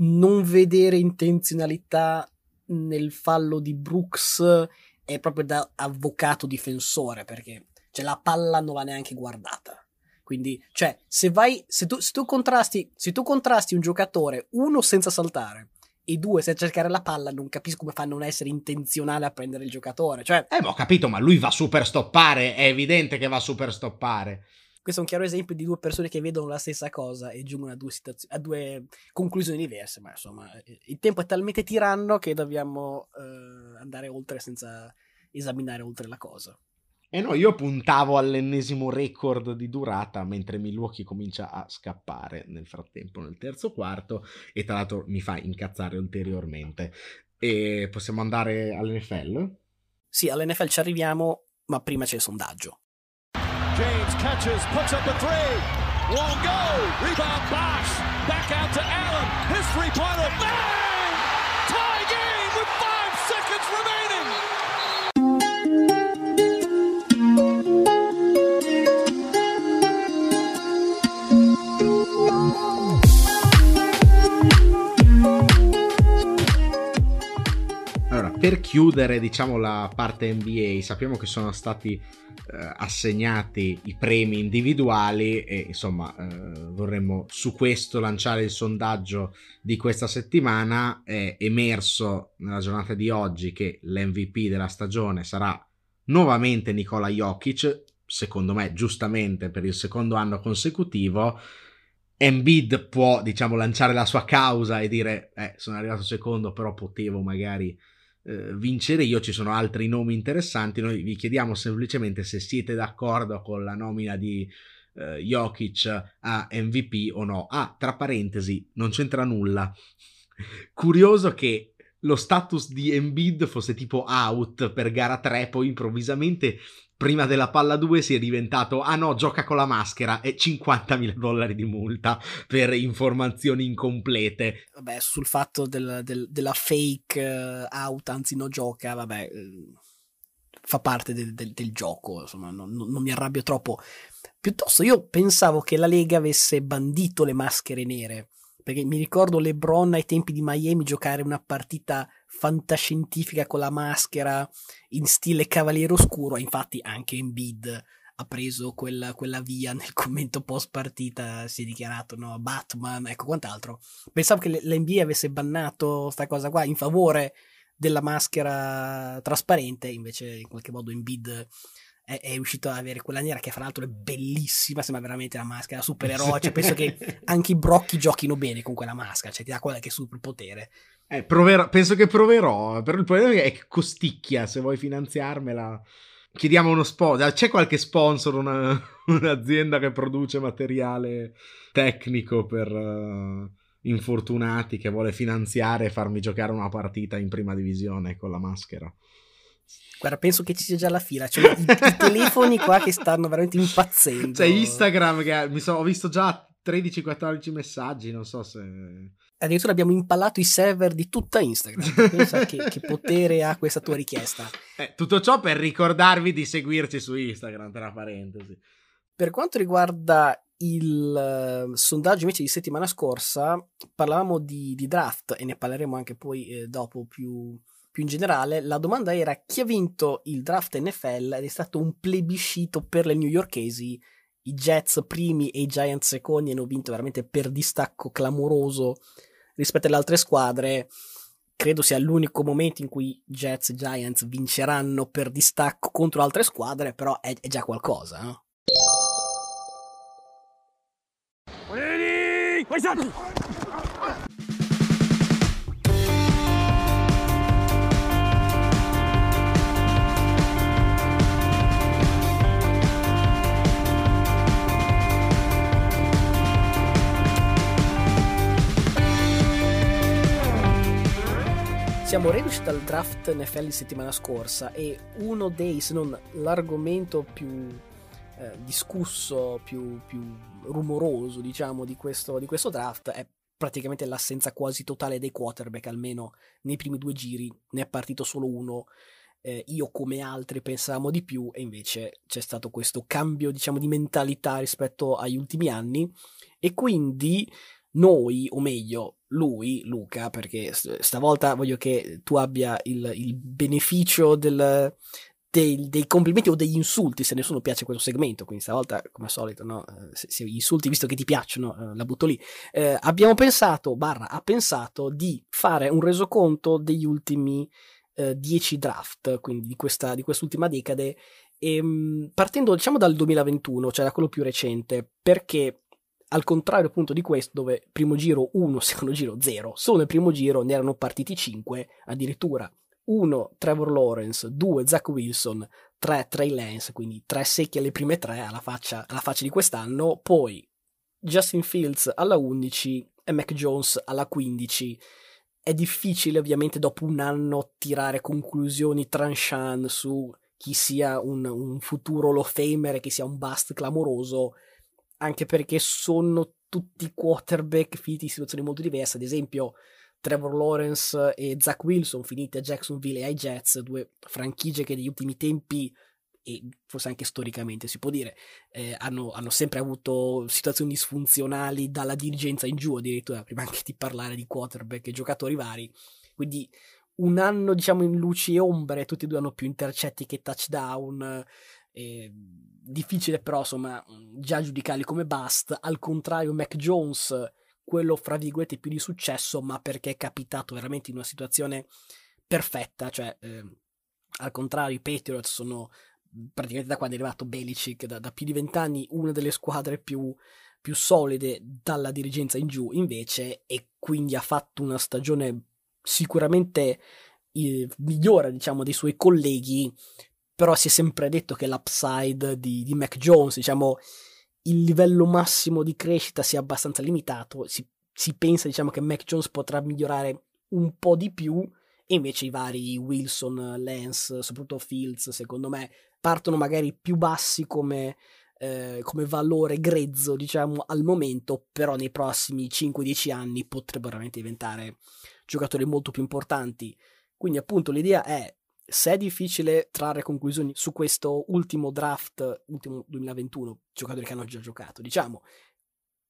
B: non vedere intenzionalità nel fallo di Brooks è proprio da avvocato difensore perché cioè, la palla non l'ha neanche guardata. Quindi, cioè, se vai, se tu, se tu, contrasti, se tu contrasti un giocatore, uno senza saltare, e due, se a cercare la palla, non capisco come fa a non essere intenzionale a prendere il giocatore. Cioè,
A: eh, ma ho capito, ma lui va super stoppare, è evidente che va super stoppare.
B: Questo è un chiaro esempio di due persone che vedono la stessa cosa e giungono a due, situazio- a due conclusioni diverse, ma insomma, il tempo è talmente tiranno che dobbiamo uh, andare oltre senza esaminare oltre la cosa.
A: E no, io puntavo all'ennesimo record di durata mentre Milwaukee comincia a scappare nel frattempo nel terzo quarto e tra l'altro mi fa incazzare ulteriormente. E possiamo andare all'NFL?
B: Sì, all'NFL ci arriviamo, ma prima c'è il sondaggio.
D: James catches, puts up a three. Won't go. Rebound Bosch. Back out to Allen. His!
A: Per chiudere, diciamo, la parte NBA, sappiamo che sono stati eh, assegnati i premi individuali e insomma eh, vorremmo su questo lanciare il sondaggio di questa settimana. È emerso nella giornata di oggi che l'MVP della stagione sarà nuovamente Nikola Jokic, secondo me giustamente per il secondo anno consecutivo. Embiid può, diciamo, lanciare la sua causa e dire, eh, sono arrivato secondo, però potevo magari eh, vincere io. Ci sono altri nomi interessanti. Noi vi chiediamo semplicemente se siete d'accordo con la nomina di eh, Jokic a MVP o no. Ah, tra parentesi, non c'entra nulla. Curioso che lo status di Embiid fosse tipo out per gara 3, poi improvvisamente prima della palla 2 si è diventato ah no, gioca con la maschera e 50.000 dollari di multa per informazioni incomplete.
B: Vabbè, sul fatto del, del, della fake uh, out, anzi no gioca, vabbè, uh, fa parte del, del gioco, insomma, non, non, mi arrabbio troppo. Piuttosto io pensavo che la Lega avesse bandito le maschere nere, perché mi ricordo LeBron ai tempi di Miami giocare una partita fantascientifica con la maschera in stile Cavaliere Oscuro, infatti anche Embiid ha preso quella, quella, via nel commento post partita, si è dichiarato no, Batman, ecco quant'altro. Pensavo che l'NBA avesse bannato questa cosa qua in favore della maschera trasparente, invece in qualche modo Embiid è, è riuscito ad avere quella nera che fra l'altro è bellissima, sembra veramente la maschera supereroe, cioè penso che anche i brocchi giochino bene con quella maschera, cioè ti dà quella che è superpotere.
A: Eh, proverò, penso che proverò, però il problema è che costicchia, se vuoi finanziarmela. Chiediamo uno sponsor, c'è qualche sponsor, una, un'azienda che produce materiale tecnico per uh, infortunati che vuole finanziare e farmi giocare una partita in prima divisione con la maschera?
B: Guarda, penso che ci sia già la fila. Cioè, i, i, telefoni qua che stanno veramente impazzendo.
A: C'è Instagram che mi so, ho visto già 13-14 messaggi. Non so se.
B: Addirittura abbiamo impallato i server di tutta Instagram. Pensa che, che, potere ha questa tua richiesta.
A: Eh, tutto ciò per ricordarvi di seguirci su Instagram, tra parentesi.
B: Per quanto riguarda il uh, sondaggio invece di settimana scorsa, parlavamo di, di draft e ne parleremo anche poi eh, dopo più, più in generale, la domanda era chi ha vinto il draft NFL ed è stato un plebiscito per le newyorkesi. I Jets primi e i Giants secondi hanno vinto veramente per distacco clamoroso rispetto alle altre squadre. Credo sia l'unico momento in cui Jets e Giants vinceranno per distacco contro altre squadre, però è, è già qualcosa. No?
D: Ready?
B: Siamo reduci dal draft NFL di settimana scorsa e uno dei, se non l'argomento più eh, discusso, più, più, rumoroso, diciamo, di questo, di questo draft è praticamente l'assenza quasi totale dei quarterback, almeno nei primi due giri, ne è partito solo uno. Eh, io come altri pensavamo di più e invece c'è stato questo cambio, diciamo, di mentalità rispetto agli ultimi anni e quindi noi, o meglio, lui, Luca, perché stavolta voglio che tu abbia il, il beneficio del, dei, dei, complimenti o degli insulti se nessuno piace questo segmento, quindi stavolta come al solito, no? Eh, se, se, insulti, visto che ti piacciono, eh, la butto lì. Eh, abbiamo pensato, barra, ha pensato di fare un resoconto degli ultimi eh, dieci draft, quindi di, questa, di quest'ultima decade, e, ehm, partendo diciamo dal 2021, cioè da quello più recente, perché al contrario appunto di questo dove primo giro 1, secondo giro 0, solo nel primo giro ne erano partiti 5, addirittura. 1 Trevor Lawrence, 2 Zach Wilson, 3 Trey Lance, quindi 3 secchi alle prime 3 alla faccia, alla faccia di quest'anno, poi Justin Fields alla 11 e Mac Jones alla 15. è difficile ovviamente dopo un anno tirare conclusioni tranchant su chi sia un, un futuro Hall e chi sia un bust clamoroso, anche perché sono tutti quarterback finiti in situazioni molto diverse. Ad esempio, Trevor Lawrence e Zach Wilson finiti a Jacksonville e ai Jets, due franchigie che negli ultimi tempi e forse anche storicamente si può dire, eh, hanno, hanno, sempre avuto situazioni disfunzionali dalla dirigenza in giù, addirittura prima anche di parlare di quarterback e giocatori vari. Quindi un anno diciamo in luci e ombre, tutti e due hanno più intercetti che touchdown. Eh, difficile però insomma già giudicarli come bust. Al contrario, Mac Jones, quello fra virgolette più di successo, ma perché è capitato veramente in una situazione perfetta, cioè eh, al contrario i Patriots sono praticamente da quando è arrivato Belichick, da, da più di vent'anni, una delle squadre più, più solide dalla dirigenza in giù, invece, e quindi ha fatto una stagione sicuramente eh, migliore, diciamo, dei suoi colleghi, però si è sempre detto che l'upside di, di Mac Jones, diciamo, il livello massimo di crescita sia abbastanza limitato, si, si pensa, diciamo, che Mac Jones potrà migliorare un po' di più, e invece i vari Wilson, Lance, soprattutto Fields, secondo me, partono magari più bassi come, eh, come valore grezzo, diciamo, al momento, però nei prossimi 5-10 anni potrebbero veramente diventare giocatori molto più importanti. Quindi appunto l'idea è se è difficile trarre conclusioni su questo ultimo draft, ultimo 2021, giocatori che hanno già giocato, diciamo,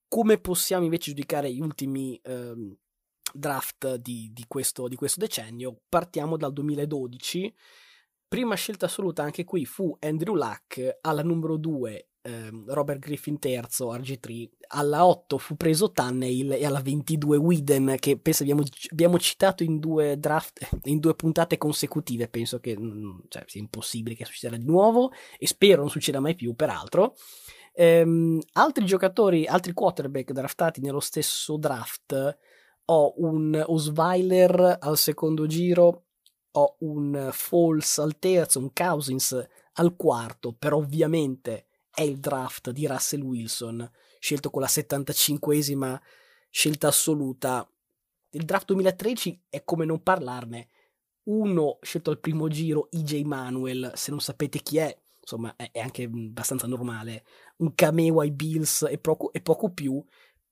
B: come possiamo invece giudicare gli ultimi ehm, draft di, di, questo, di questo decennio? Partiamo dal 2012 Prima scelta assoluta anche qui fu Andrew Luck, alla numero 2 ehm, Robert Griffin terzo, RG3, alla 8 fu preso Tannehill e alla 22 Whedon che penso abbiamo, abbiamo citato in due draft, in due puntate consecutive, penso che mm, cioè, sia impossibile che succeda di nuovo e spero non succeda mai più peraltro. Ehm, altri giocatori, altri quarterback draftati nello stesso draft. Ho un Osweiler al secondo giro ho un false al terzo, un Cousins al quarto, però ovviamente è il draft di Russell Wilson, scelto con la 75esima scelta assoluta. Il draft 2013 è come non parlarne. Uno scelto al primo giro, EJ Manuel, se non sapete chi è, insomma è, anche abbastanza normale. Un cameo ai Bills e poco, e poco più,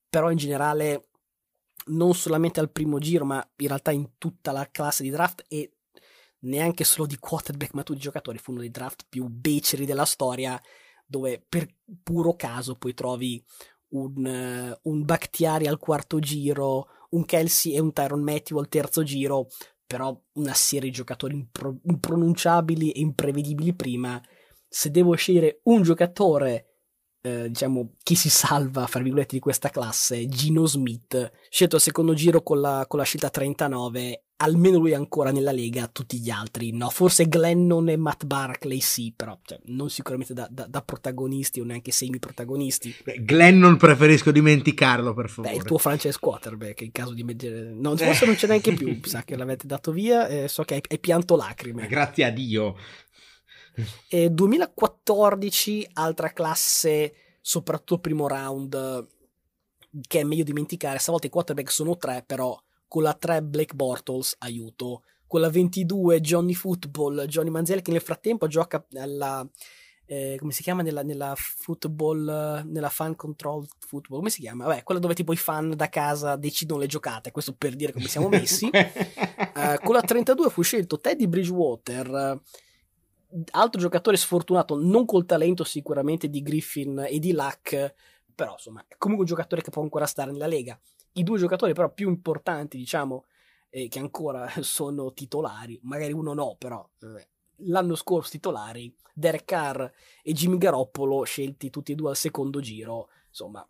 B: però in generale non solamente al primo giro, ma in realtà in tutta la classe di draft e neanche solo di quarterback ma tutti i giocatori, fu uno dei draft più beceri della storia dove per puro caso poi trovi un, uh, un Bakhtiari al quarto giro, un Kelsey e un Tyron Matthew al terzo giro, però una serie di giocatori impro- impronunciabili e imprevedibili prima. Se devo scegliere un giocatore eh, diciamo, chi si salva, fra virgolette, di questa classe, Gino Smith, scelto al secondo giro con la, con la scelta 39, almeno lui è ancora nella lega, tutti gli altri no, forse Glennon e Matt Barkley sì, però cioè, non sicuramente da, da, da, protagonisti o neanche semi-protagonisti.
A: Beh, Glennon preferisco dimenticarlo, per favore.
B: Beh, il tuo franchise quarterback, in caso di... No, forse non c'è neanche più, sa che l'avete dato via, eh, so che hai, hai pianto lacrime.
A: Grazie a Dio.
B: E 2014, altra classe, soprattutto primo round, che è meglio dimenticare. Stavolta i quarterback sono tre, però con la 3 Blake Bortles, aiuto. Con la 22 Johnny Football, Johnny Manziel che nel frattempo gioca alla... Eh, come si chiama nella, nella, football, nella fan control football, come si chiama? Vabbè, quella dove tipo i fan da casa decidono le giocate, questo per dire come siamo messi. uh, con la 32 fu scelto Teddy Bridgewater, altro giocatore sfortunato, non col talento sicuramente di Griffin e di Luck, però insomma è comunque un giocatore che può ancora stare nella Lega. I due giocatori però più importanti, diciamo, eh, che ancora sono titolari, magari uno no, però eh, l'anno scorso titolari, Derek Carr e Jimmy Garoppolo scelti tutti e due al secondo giro, insomma,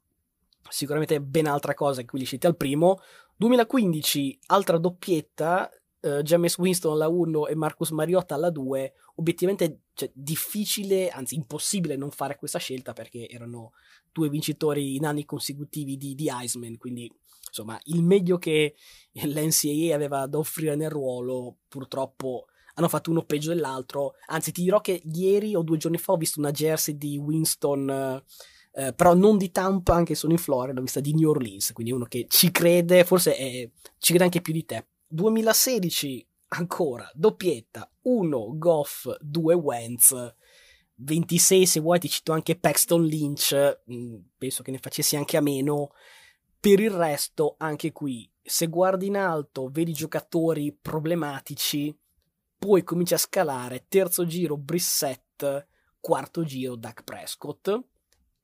B: sicuramente ben altra cosa che quelli scelti al primo. 2015, altra doppietta, uh, James Winston alla 1 e Marcus Mariotta alla 2, obiettivamente cioè, difficile, anzi impossibile non fare questa scelta perché erano due vincitori in anni consecutivi di, di Iceman, quindi insomma il meglio che l'NCAA aveva da offrire nel ruolo purtroppo hanno fatto uno peggio dell'altro, anzi ti dirò che ieri o due giorni fa ho visto una jersey di Winston... Uh, però non di Tampa, anche sono in Florida, l'ho vista di New Orleans, quindi uno che ci crede, forse è, ci crede anche più di te. 2016 ancora doppietta 1 Goff 2 Wentz 26 se vuoi ti cito anche Paxton Lynch mm, penso che ne facessi anche a meno per il resto anche qui se guardi in alto vedi giocatori problematici poi cominci a scalare terzo giro Brissett quarto giro Dak Prescott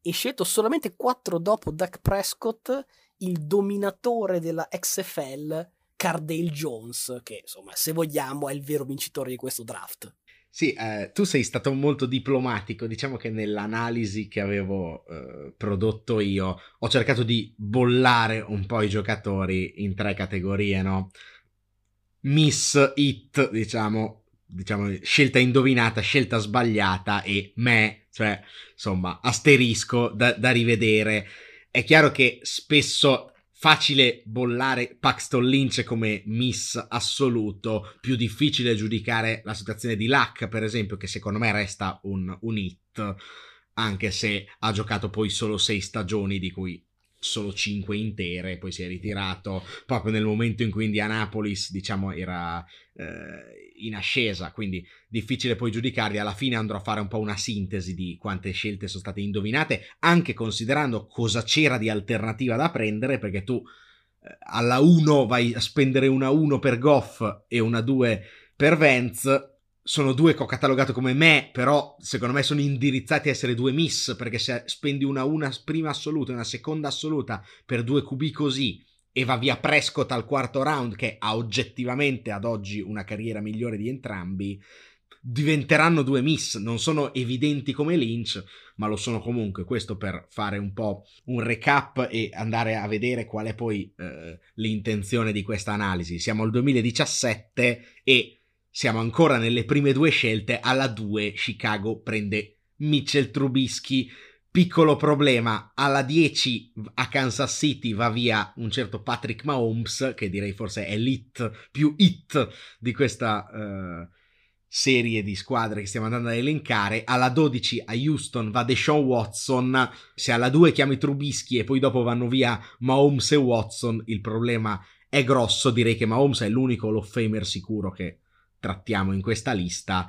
B: e scelto solamente 4 dopo Dak Prescott il dominatore della XFL Cardale Jones, che insomma, se vogliamo, è il vero vincitore di questo draft.
A: Sì, eh, tu sei stato molto diplomatico, diciamo che nell'analisi che avevo eh, prodotto io ho cercato di bollare un po' i giocatori in tre categorie, no? Miss, It, diciamo, diciamo scelta indovinata, scelta sbagliata e me, cioè insomma asterisco da, da rivedere. È chiaro che spesso facile bollare Paxton Lynch come miss assoluto, più difficile giudicare la situazione di Luck, per esempio, che secondo me resta un, un hit, anche se ha giocato poi solo sei stagioni, di cui solo 5 intere, poi si è ritirato proprio nel momento in cui Indianapolis, diciamo, era eh, in ascesa, quindi difficile poi giudicarli. Alla fine andrò a fare un po' una sintesi di quante scelte sono state indovinate, anche considerando cosa c'era di alternativa da prendere, perché tu eh, alla 1 vai a spendere una 1 per Goff e una 2 per Vance sono due che ho catalogato come me, però secondo me sono indirizzati a essere due miss, perché se spendi una, una prima assoluta e una seconda assoluta per due QB così e va via Prescott al quarto round, che ha oggettivamente ad oggi una carriera migliore di entrambi, diventeranno due miss. Non sono evidenti come Lynch, ma lo sono comunque. Questo per fare un po' un recap e andare a vedere qual è poi eh, l'intenzione di questa analisi. Siamo al 2017 e siamo ancora nelle prime due scelte, alla 2 Chicago prende Mitchell Trubisky. Piccolo problema, alla 10 a Kansas City va via un certo Patrick Mahomes, che direi forse è l'hit più hit di questa uh, serie di squadre che stiamo andando ad elencare. Alla 12 a Houston va Deshaun Watson. Se alla 2 chiami Trubisky e poi dopo vanno via Mahomes e Watson, il problema è grosso. Direi che Mahomes è l'unico Hall of Famer sicuro che trattiamo in questa lista.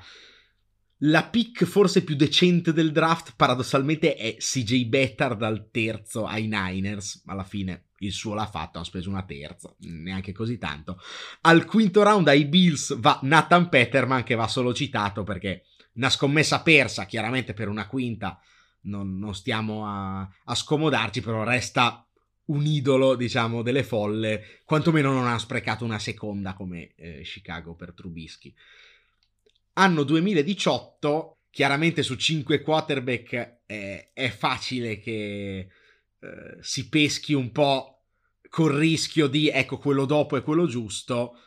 A: La pick forse più decente del draft paradossalmente è CJ Bettard dal terzo ai Niners, alla fine il suo l'ha fatto, ha speso una terza, neanche così tanto. Al quinto round ai Bills va Nathan Peterman che va solo citato perché una scommessa persa, chiaramente per una quinta non, non stiamo a, a scomodarci, però resta un idolo, diciamo, delle folle, quantomeno non ha sprecato una seconda come eh, Chicago per Trubisky. Anno 2018, chiaramente su 5 quarterback eh, è facile che eh, si peschi un po' col rischio di, ecco, quello dopo è quello giusto.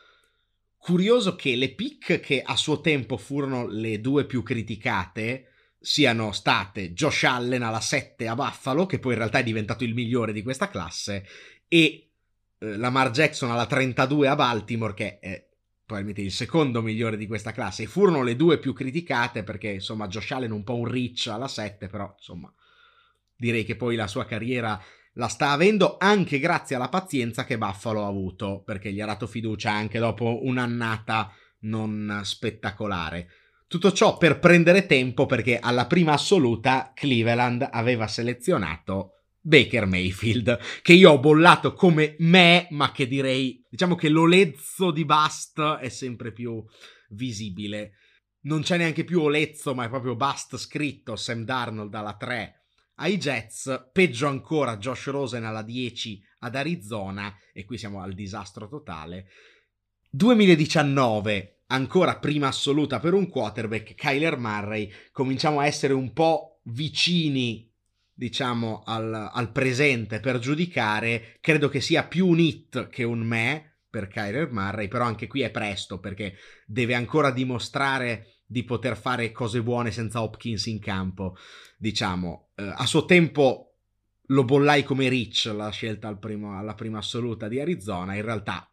A: Curioso che le pick che a suo tempo furono le due più criticate, siano state Josh Allen alla 7 a Buffalo, che poi in realtà è diventato il migliore di questa classe, e eh, Lamar Jackson alla 32 a Baltimore, che è probabilmente il secondo migliore di questa classe. E furono le due più criticate perché, insomma, Josh Allen un po' un rich alla 7, però, insomma, direi che poi la sua carriera la sta avendo anche grazie alla pazienza che Buffalo ha avuto, perché gli ha dato fiducia anche dopo un'annata non spettacolare. Tutto ciò per prendere tempo perché alla prima assoluta Cleveland aveva selezionato Baker Mayfield, che io ho bollato come me, ma che direi, diciamo che l'olezzo di Bust è sempre più visibile. Non c'è neanche più olezzo, ma è proprio Bust scritto, Sam Darnold alla 3 ai Jets, peggio ancora Josh Rosen alla 10 ad Arizona, e qui siamo al disastro totale. 2019 ancora prima assoluta per un quarterback, Kyler Murray, cominciamo a essere un po' vicini, diciamo, al, al presente per giudicare. Credo che sia più un hit che un me per Kyler Murray, però anche qui è presto perché deve ancora dimostrare di poter fare cose buone senza Hopkins in campo. Diciamo, eh, a suo tempo lo bollai come Rich la scelta al primo, alla prima assoluta di Arizona, in realtà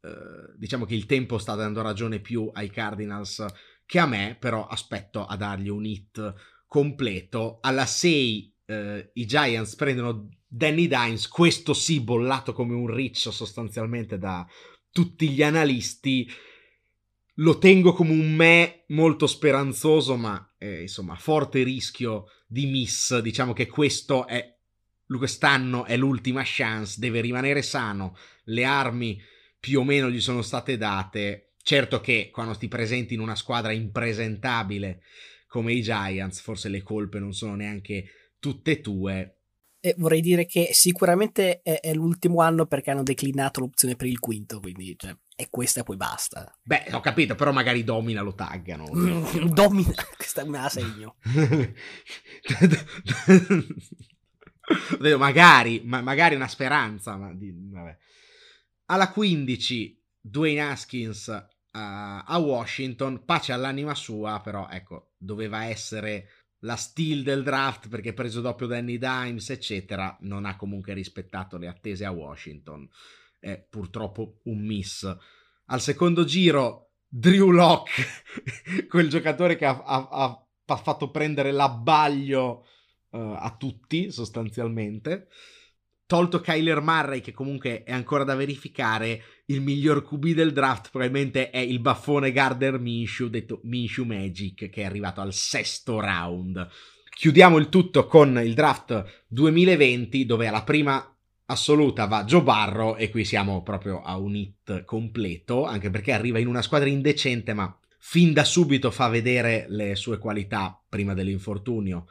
A: eh, diciamo che il tempo sta dando ragione più ai Cardinals che a me, però aspetto a dargli un hit completo. Alla 6 eh, i Giants prendono Danny Dimes, questo sì bollato come un riccio sostanzialmente da, tutti gli analisti, lo tengo come un me molto speranzoso, ma eh, insomma, forte rischio di miss. Diciamo che questo è quest'anno è l'ultima chance, deve rimanere sano, le armi più o meno gli sono state date. Certo che quando ti presenti in una squadra impresentabile come i Giants, forse le colpe non sono neanche tutte tue.
B: E vorrei dire che sicuramente è, è, l'ultimo anno perché hanno declinato l'opzione per il quinto, quindi cioè, è questa e poi basta.
A: Beh, ho capito, però magari Domina lo taggano.
B: domina, questa me la segno.
A: magari, ma, magari una speranza. Ma di, Alla 15, Dwayne Haskins uh, a Washington, pace all'anima sua, però ecco, doveva essere la steal del draft perché preso doppio Danny Dimes, eccetera, non ha comunque rispettato le attese a Washington. È purtroppo un miss. Al secondo giro, Drew Locke, quel giocatore che ha, ha, ha fatto prendere l'abbaglio uh, a tutti sostanzialmente. Tolto Kyler Murray, che comunque è ancora da verificare, il miglior QB del draft probabilmente è il baffone Gardner Minshew, detto Minshew Magic, che è arrivato al sesto round. Chiudiamo il tutto con il draft 2020, dove alla prima assoluta va Joe Barro e qui siamo proprio a un hit completo, anche perché arriva in una squadra indecente, ma fin da subito fa vedere le sue qualità prima dell'infortunio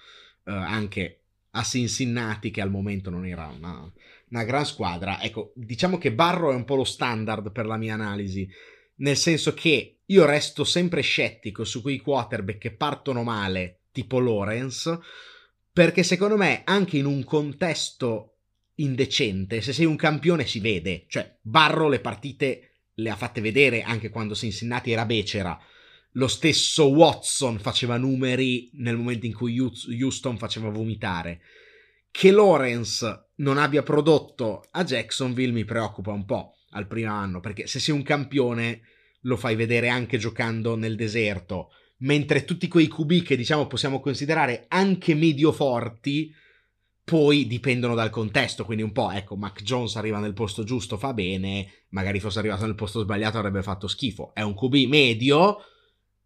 A: eh, anche a Cincinnati, che al momento non era una, una gran squadra. Ecco, diciamo che Barro è un po' lo standard per la mia analisi, nel senso che io resto sempre scettico su quei quarterback che partono male, tipo Lawrence, perché secondo me anche in un contesto indecente, se sei un campione si vede, cioè Barro le partite le ha fatte vedere anche quando Cincinnati era becera, lo stesso Watson faceva numeri nel momento in cui Houston faceva vomitare. Che Lawrence non abbia prodotto a Jacksonville mi preoccupa un po' al primo anno, perché se sei un campione lo fai vedere anche giocando nel deserto, mentre tutti quei QB che diciamo possiamo considerare anche medio forti, poi dipendono dal contesto, quindi un po', ecco, Mac Jones arriva nel posto giusto, fa bene, magari fosse arrivato nel posto sbagliato avrebbe fatto schifo. È un QB medio,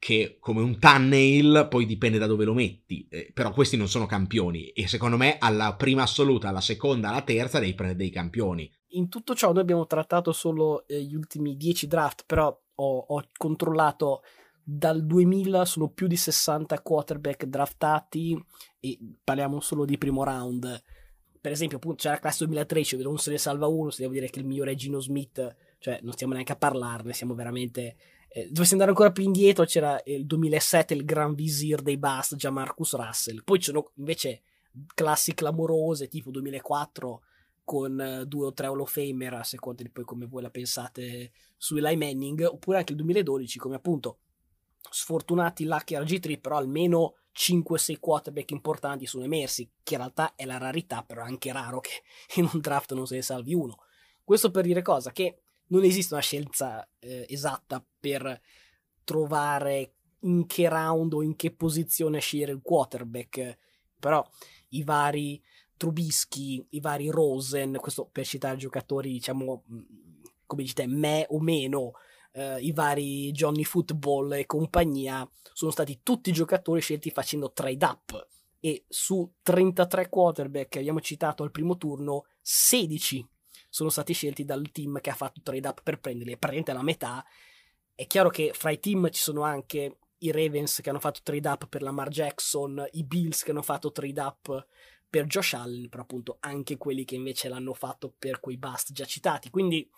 A: che come un thumbnail poi dipende da dove lo metti, eh, però questi non sono campioni e secondo me alla prima assoluta, alla seconda, alla terza devi prendere dei campioni.
B: In tutto ciò noi abbiamo trattato solo eh, gli ultimi 10 draft, però ho, ho, controllato dal 2000 sono più di 60 quarterback draftati e parliamo solo di primo round. Per esempio, appunto, c'è la classe 2013, non se ne salva uno, se devo dire che il migliore è Gino Smith, cioè non stiamo neanche a parlarne, siamo veramente eh, dovessi andare ancora più indietro, c'era il 2007 il gran visir dei Bust, già Marcus Russell. Poi ci sono invece classi clamorose, tipo 2004 con uh, due o tre Hall of Famer, a seconda di poi come voi la pensate su Eli Manning, oppure anche il 2012, come appunto sfortunati Lucky RG3, però almeno 5-6 quarterback importanti sono emersi, che in realtà è la rarità, però è anche raro che in un draft non se ne salvi uno. Questo per dire cosa? Che non esiste una scienza eh, esatta per trovare in che round o in che posizione scegliere il quarterback, però i vari Trubisky, i vari Rosen, questo per citare giocatori, diciamo, mm, come dite, me o meno, eh, i vari Johnny Football e compagnia, sono stati tutti giocatori scelti facendo trade up. E su 33 quarterback che abbiamo citato al primo turno, 16 sono stati scelti dal team che ha fatto trade up per prenderli, praticamente la metà. È chiaro che fra i team ci sono anche i Ravens che hanno fatto trade up per Lamar Jackson, i Bills che hanno fatto trade up per Josh Allen, però appunto anche quelli che invece l'hanno fatto per quei bust già citati. Quindi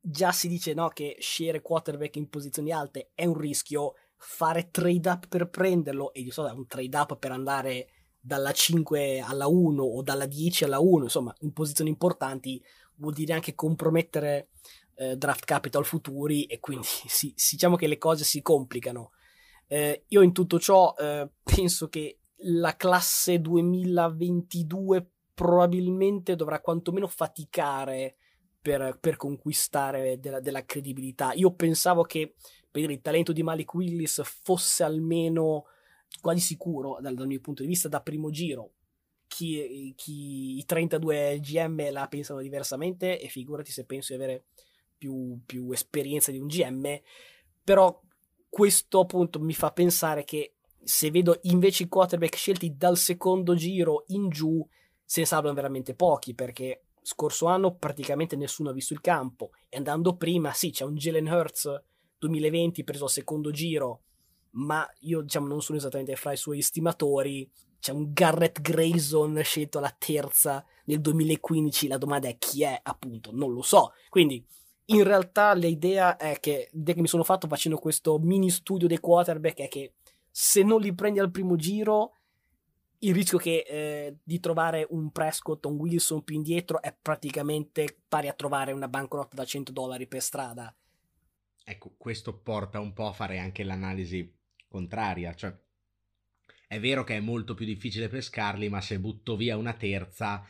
B: già si dice no, che scegliere quarterback in posizioni alte è un rischio, fare trade up per prenderlo, e di solito è un trade up per andare dalla 5 alla 1 o dalla 10 alla 1, insomma, in posizioni importanti, vuol dire anche compromettere eh, draft capital futuri e quindi sì, diciamo che le cose si complicano. Eh, io in tutto ciò eh, penso che la classe 2022 probabilmente dovrà quantomeno faticare per, per conquistare della, della, credibilità. Io pensavo che per il talento di Malik Willis fosse almeno quasi sicuro dal, dal, mio punto di vista da primo giro chi, chi, i 32 GM la pensano diversamente e figurati se penso di avere più, più esperienza di un GM, però questo appunto mi fa pensare che se vedo invece i quarterback scelti dal secondo giro in giù, se ne salvano veramente pochi, perché scorso anno praticamente nessuno ha visto il campo, e andando prima, sì, c'è un Jalen Hurts 2020 preso al secondo giro, ma io diciamo non sono esattamente fra i suoi stimatori, c'è un Garrett Grayson scelto alla terza nel 2015, la domanda è chi è, appunto, non lo so, quindi in realtà l'idea è che, l'idea che mi sono fatto facendo questo mini studio dei quarterback è che se non li prendi al primo giro, il rischio che, eh, di trovare un Prescott o un Wilson più indietro è praticamente pari a trovare una banconota da 100 dollari per strada.
A: Ecco, questo porta un po' a fare anche l'analisi contraria, cioè è vero che è molto più difficile pescarli, ma se butto via una terza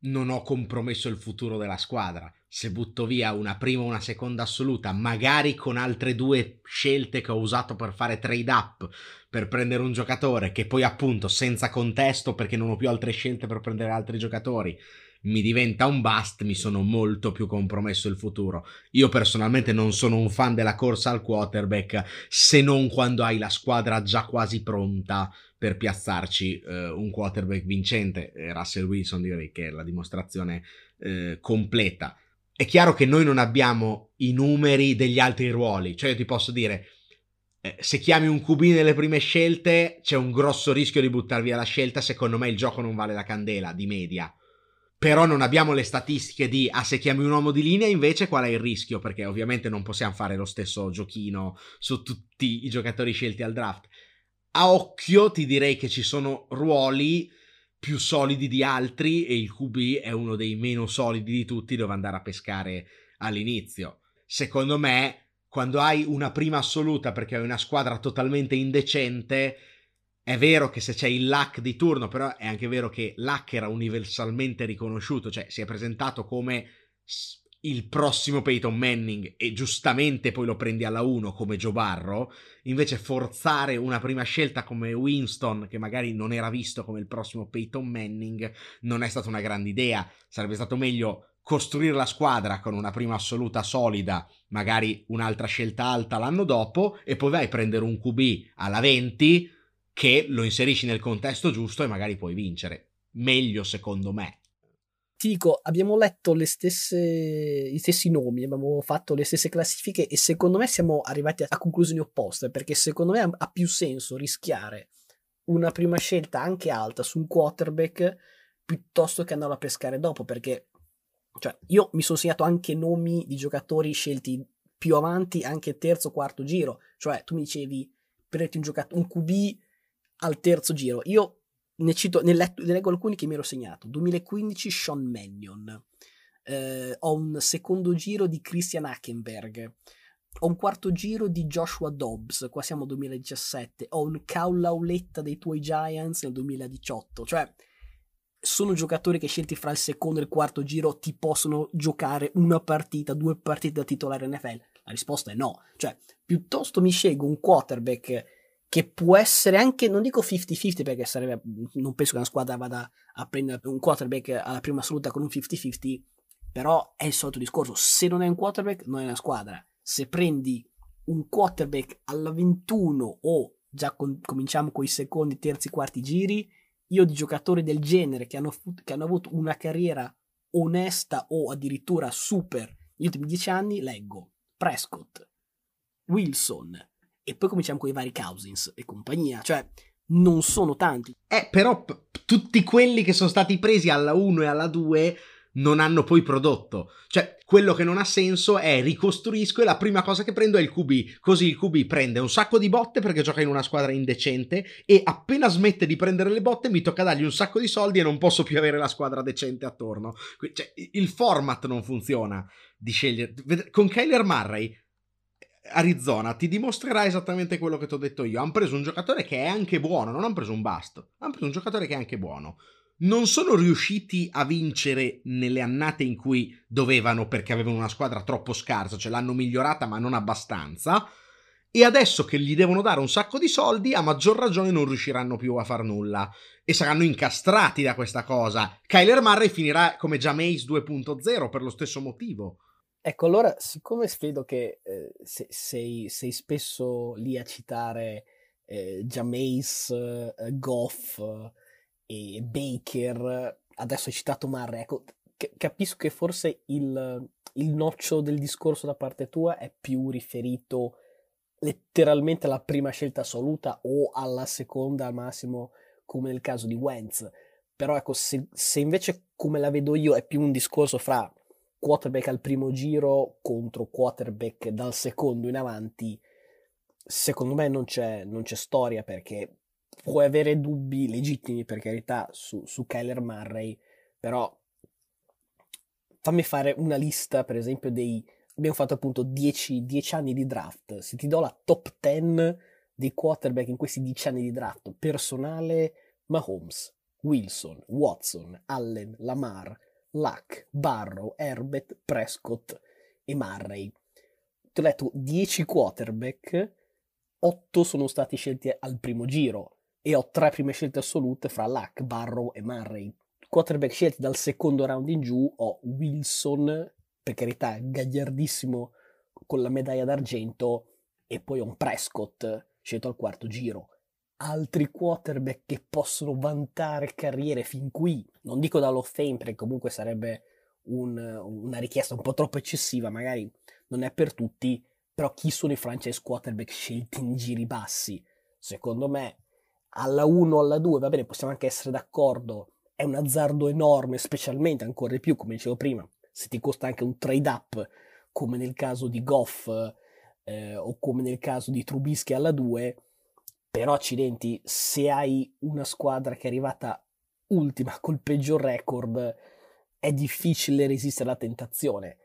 A: non ho compromesso il futuro della squadra. Se butto via una prima o una seconda assoluta, magari con altre due scelte che ho usato per fare trade up, per prendere un giocatore che poi appunto senza contesto perché non ho più altre scelte per prendere altri giocatori, mi diventa un bust, mi sono molto più compromesso il futuro. Io personalmente non sono un fan della corsa al quarterback se non quando hai la squadra già quasi pronta per piazzarci eh, un quarterback vincente. Russell Wilson direi che è la dimostrazione eh, completa. È chiaro che noi non abbiamo i numeri degli altri ruoli, cioè io ti posso dire eh, se chiami un QB nelle prime scelte c'è un grosso rischio di buttar via la scelta, secondo me il gioco non vale la candela di media però non abbiamo le statistiche di ah se chiami un uomo di linea invece qual è il rischio? Perché ovviamente non possiamo fare lo stesso giochino su tutti i giocatori scelti al draft. A occhio ti direi che ci sono ruoli più solidi di altri e il QB è uno dei meno solidi di tutti dove andare a pescare all'inizio. Secondo me quando hai una prima assoluta perché hai una squadra totalmente indecente è vero che se c'è il luck di turno, però è anche vero che luck era universalmente riconosciuto, cioè si è presentato come il prossimo Peyton Manning e giustamente poi lo prendi alla 1 come Joe Barro, invece forzare una prima scelta come Winston, che magari non era visto come il prossimo Peyton Manning, non è stata una grande idea. Sarebbe stato meglio costruire la squadra con una prima assoluta solida, magari un'altra scelta alta l'anno dopo, e poi vai a prendere un QB alla 20 che lo inserisci nel contesto giusto e magari puoi vincere. Meglio secondo me.
B: Ti dico, abbiamo letto le stesse, gli stessi nomi, abbiamo fatto le stesse classifiche e secondo me siamo arrivati a conclusioni opposte perché secondo me ha più senso rischiare una prima scelta anche alta su un quarterback piuttosto che andarlo a pescare dopo perché cioè, io mi sono segnato anche nomi di giocatori scelti più avanti anche terzo quarto giro cioè tu mi dicevi prendetti un giocatore un QB al terzo giro. Io ne cito, ne, letto, ne leggo alcuni che mi ero segnato. 2015 Sean Mannion. Eh, ho un secondo giro di Christian Hackenberg. Ho un quarto giro di Joshua Dobbs, qua siamo 2017. Ho un Cal Lauletta dei tuoi Giants nel 2018. Cioè, sono giocatori che scelti fra il secondo e il quarto giro ti possono giocare una partita, due partite da titolare NFL? La risposta è no. Cioè, piuttosto mi scelgo un quarterback che può essere anche, non dico 50-50 perché sarebbe, non penso che una squadra vada a prendere un quarterback alla prima assoluta con un 50-50, però è il solito discorso, se non è un quarterback non è una squadra, se prendi un quarterback alla 21 o già con, cominciamo con i secondi, terzi, quarti giri, io di giocatori del genere che hanno, che hanno avuto una carriera onesta o addirittura super negli ultimi dieci anni, leggo Prescott, Wilson, e poi cominciamo con i vari Cousins e compagnia, cioè non sono tanti.
A: Eh, però p- tutti quelli che sono stati presi alla 1 e alla 2 non hanno poi prodotto. Cioè, quello che non ha senso è ricostruisco e la prima cosa che prendo è il QB. Così il QB prende un sacco di botte perché gioca in una squadra indecente e appena smette di prendere le botte mi tocca dargli un sacco di soldi e non posso più avere la squadra decente attorno. Cioè, il format non funziona di scegliere. Con Kyler Murray Arizona ti dimostrerà esattamente quello che ti ho detto io. Hanno preso un giocatore che è anche buono, non hanno preso un basto, hanno preso un giocatore che è anche buono. Non sono riusciti a vincere nelle annate in cui dovevano perché avevano una squadra troppo scarsa, cioè l'hanno migliorata ma non abbastanza. E adesso che gli devono dare un sacco di soldi, a maggior ragione non riusciranno più a far nulla. E saranno incastrati da questa cosa. Kyler Murray finirà come Jameis 2.0 per lo stesso motivo
B: Ecco, allora, siccome vedo che eh, se, sei, sei, spesso lì a citare eh, Jameis, eh, Goff e Baker, adesso hai citato Murray, ecco, c- capisco che forse il, il noccio del discorso da parte tua è più riferito letteralmente alla prima scelta assoluta o alla seconda al massimo, come nel caso di Wentz. Però ecco, se, se invece come la vedo io è più un discorso fra quarterback al primo giro contro quarterback dal secondo in avanti, secondo me non c'è, non c'è storia perché puoi avere dubbi legittimi per carità su, su Kyler Murray, però fammi fare una lista per esempio dei abbiamo fatto appunto 10, 10 anni di draft. Se ti do la top 10 dei quarterback in questi 10 anni di draft personale Mahomes, Wilson, Watson, Allen, Lamar, Luck, Barrow, Herbert, Prescott e Murray ti ho detto 10 quarterback 8 sono stati scelti al primo giro e ho tre prime scelte assolute fra Luck, Barrow e Murray quarterback scelti dal secondo round in giù ho Wilson, per carità, gagliardissimo con la medaglia d'argento, e poi ho un Prescott scelto al quarto giro. Altri quarterback che possono vantare carriere fin qui, non dico dall'Hall of Fame perché comunque sarebbe un, una richiesta un po' troppo eccessiva, magari non è per tutti, però chi sono i franchise quarterback scelti in giri bassi? Secondo me alla 1 o alla 2, va bene, possiamo anche essere d'accordo, è un azzardo enorme, specialmente ancora di più, come dicevo prima, se ti costa anche un trade up, come nel caso di Goff eh, o come nel caso di Trubisky alla 2, però accidenti, se hai una squadra che è arrivata ultima col peggior record, è difficile resistere alla tentazione.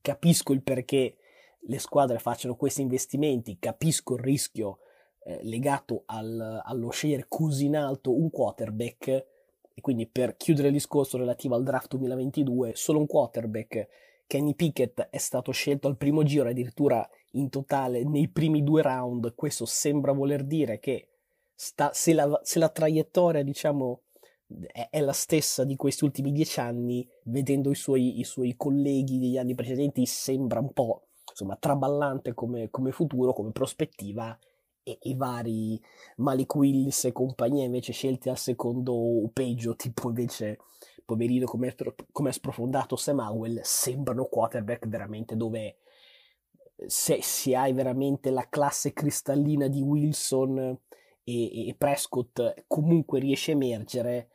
B: Capisco il perché le squadre facciano questi investimenti, capisco il rischio eh, legato al, allo scegliere così in alto un quarterback, e quindi per chiudere il discorso relativo al draft 2022, solo un quarterback, Kenny Pickett, è stato scelto al primo giro, addirittura in totale nei primi due round. Questo sembra voler dire che sta, se, la, se, la, traiettoria, diciamo, è, è, la stessa di questi ultimi dieci anni, vedendo i suoi, i suoi colleghi degli anni precedenti, sembra un po' insomma, traballante come, come futuro, come prospettiva e i vari Malik Willis e compagnia invece scelti al secondo o peggio, tipo invece poverino come, come ha sprofondato Sam Howell, sembrano quarterback veramente dove se, se hai veramente la classe cristallina di Wilson e, e Prescott comunque riesce a emergere,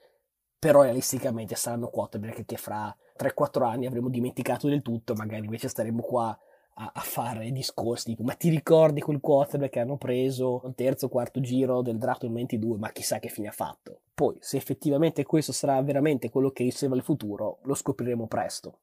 B: però realisticamente saranno quarterback che fra 3-4 anni avremo dimenticato del tutto, magari invece staremo qua a, a, fare discorsi tipo ma ti ricordi quel quarterback che hanno preso al terzo quarto giro del draft del 22 ma chissà che fine ha fatto. Poi se effettivamente questo sarà veramente quello che riserva il futuro lo scopriremo presto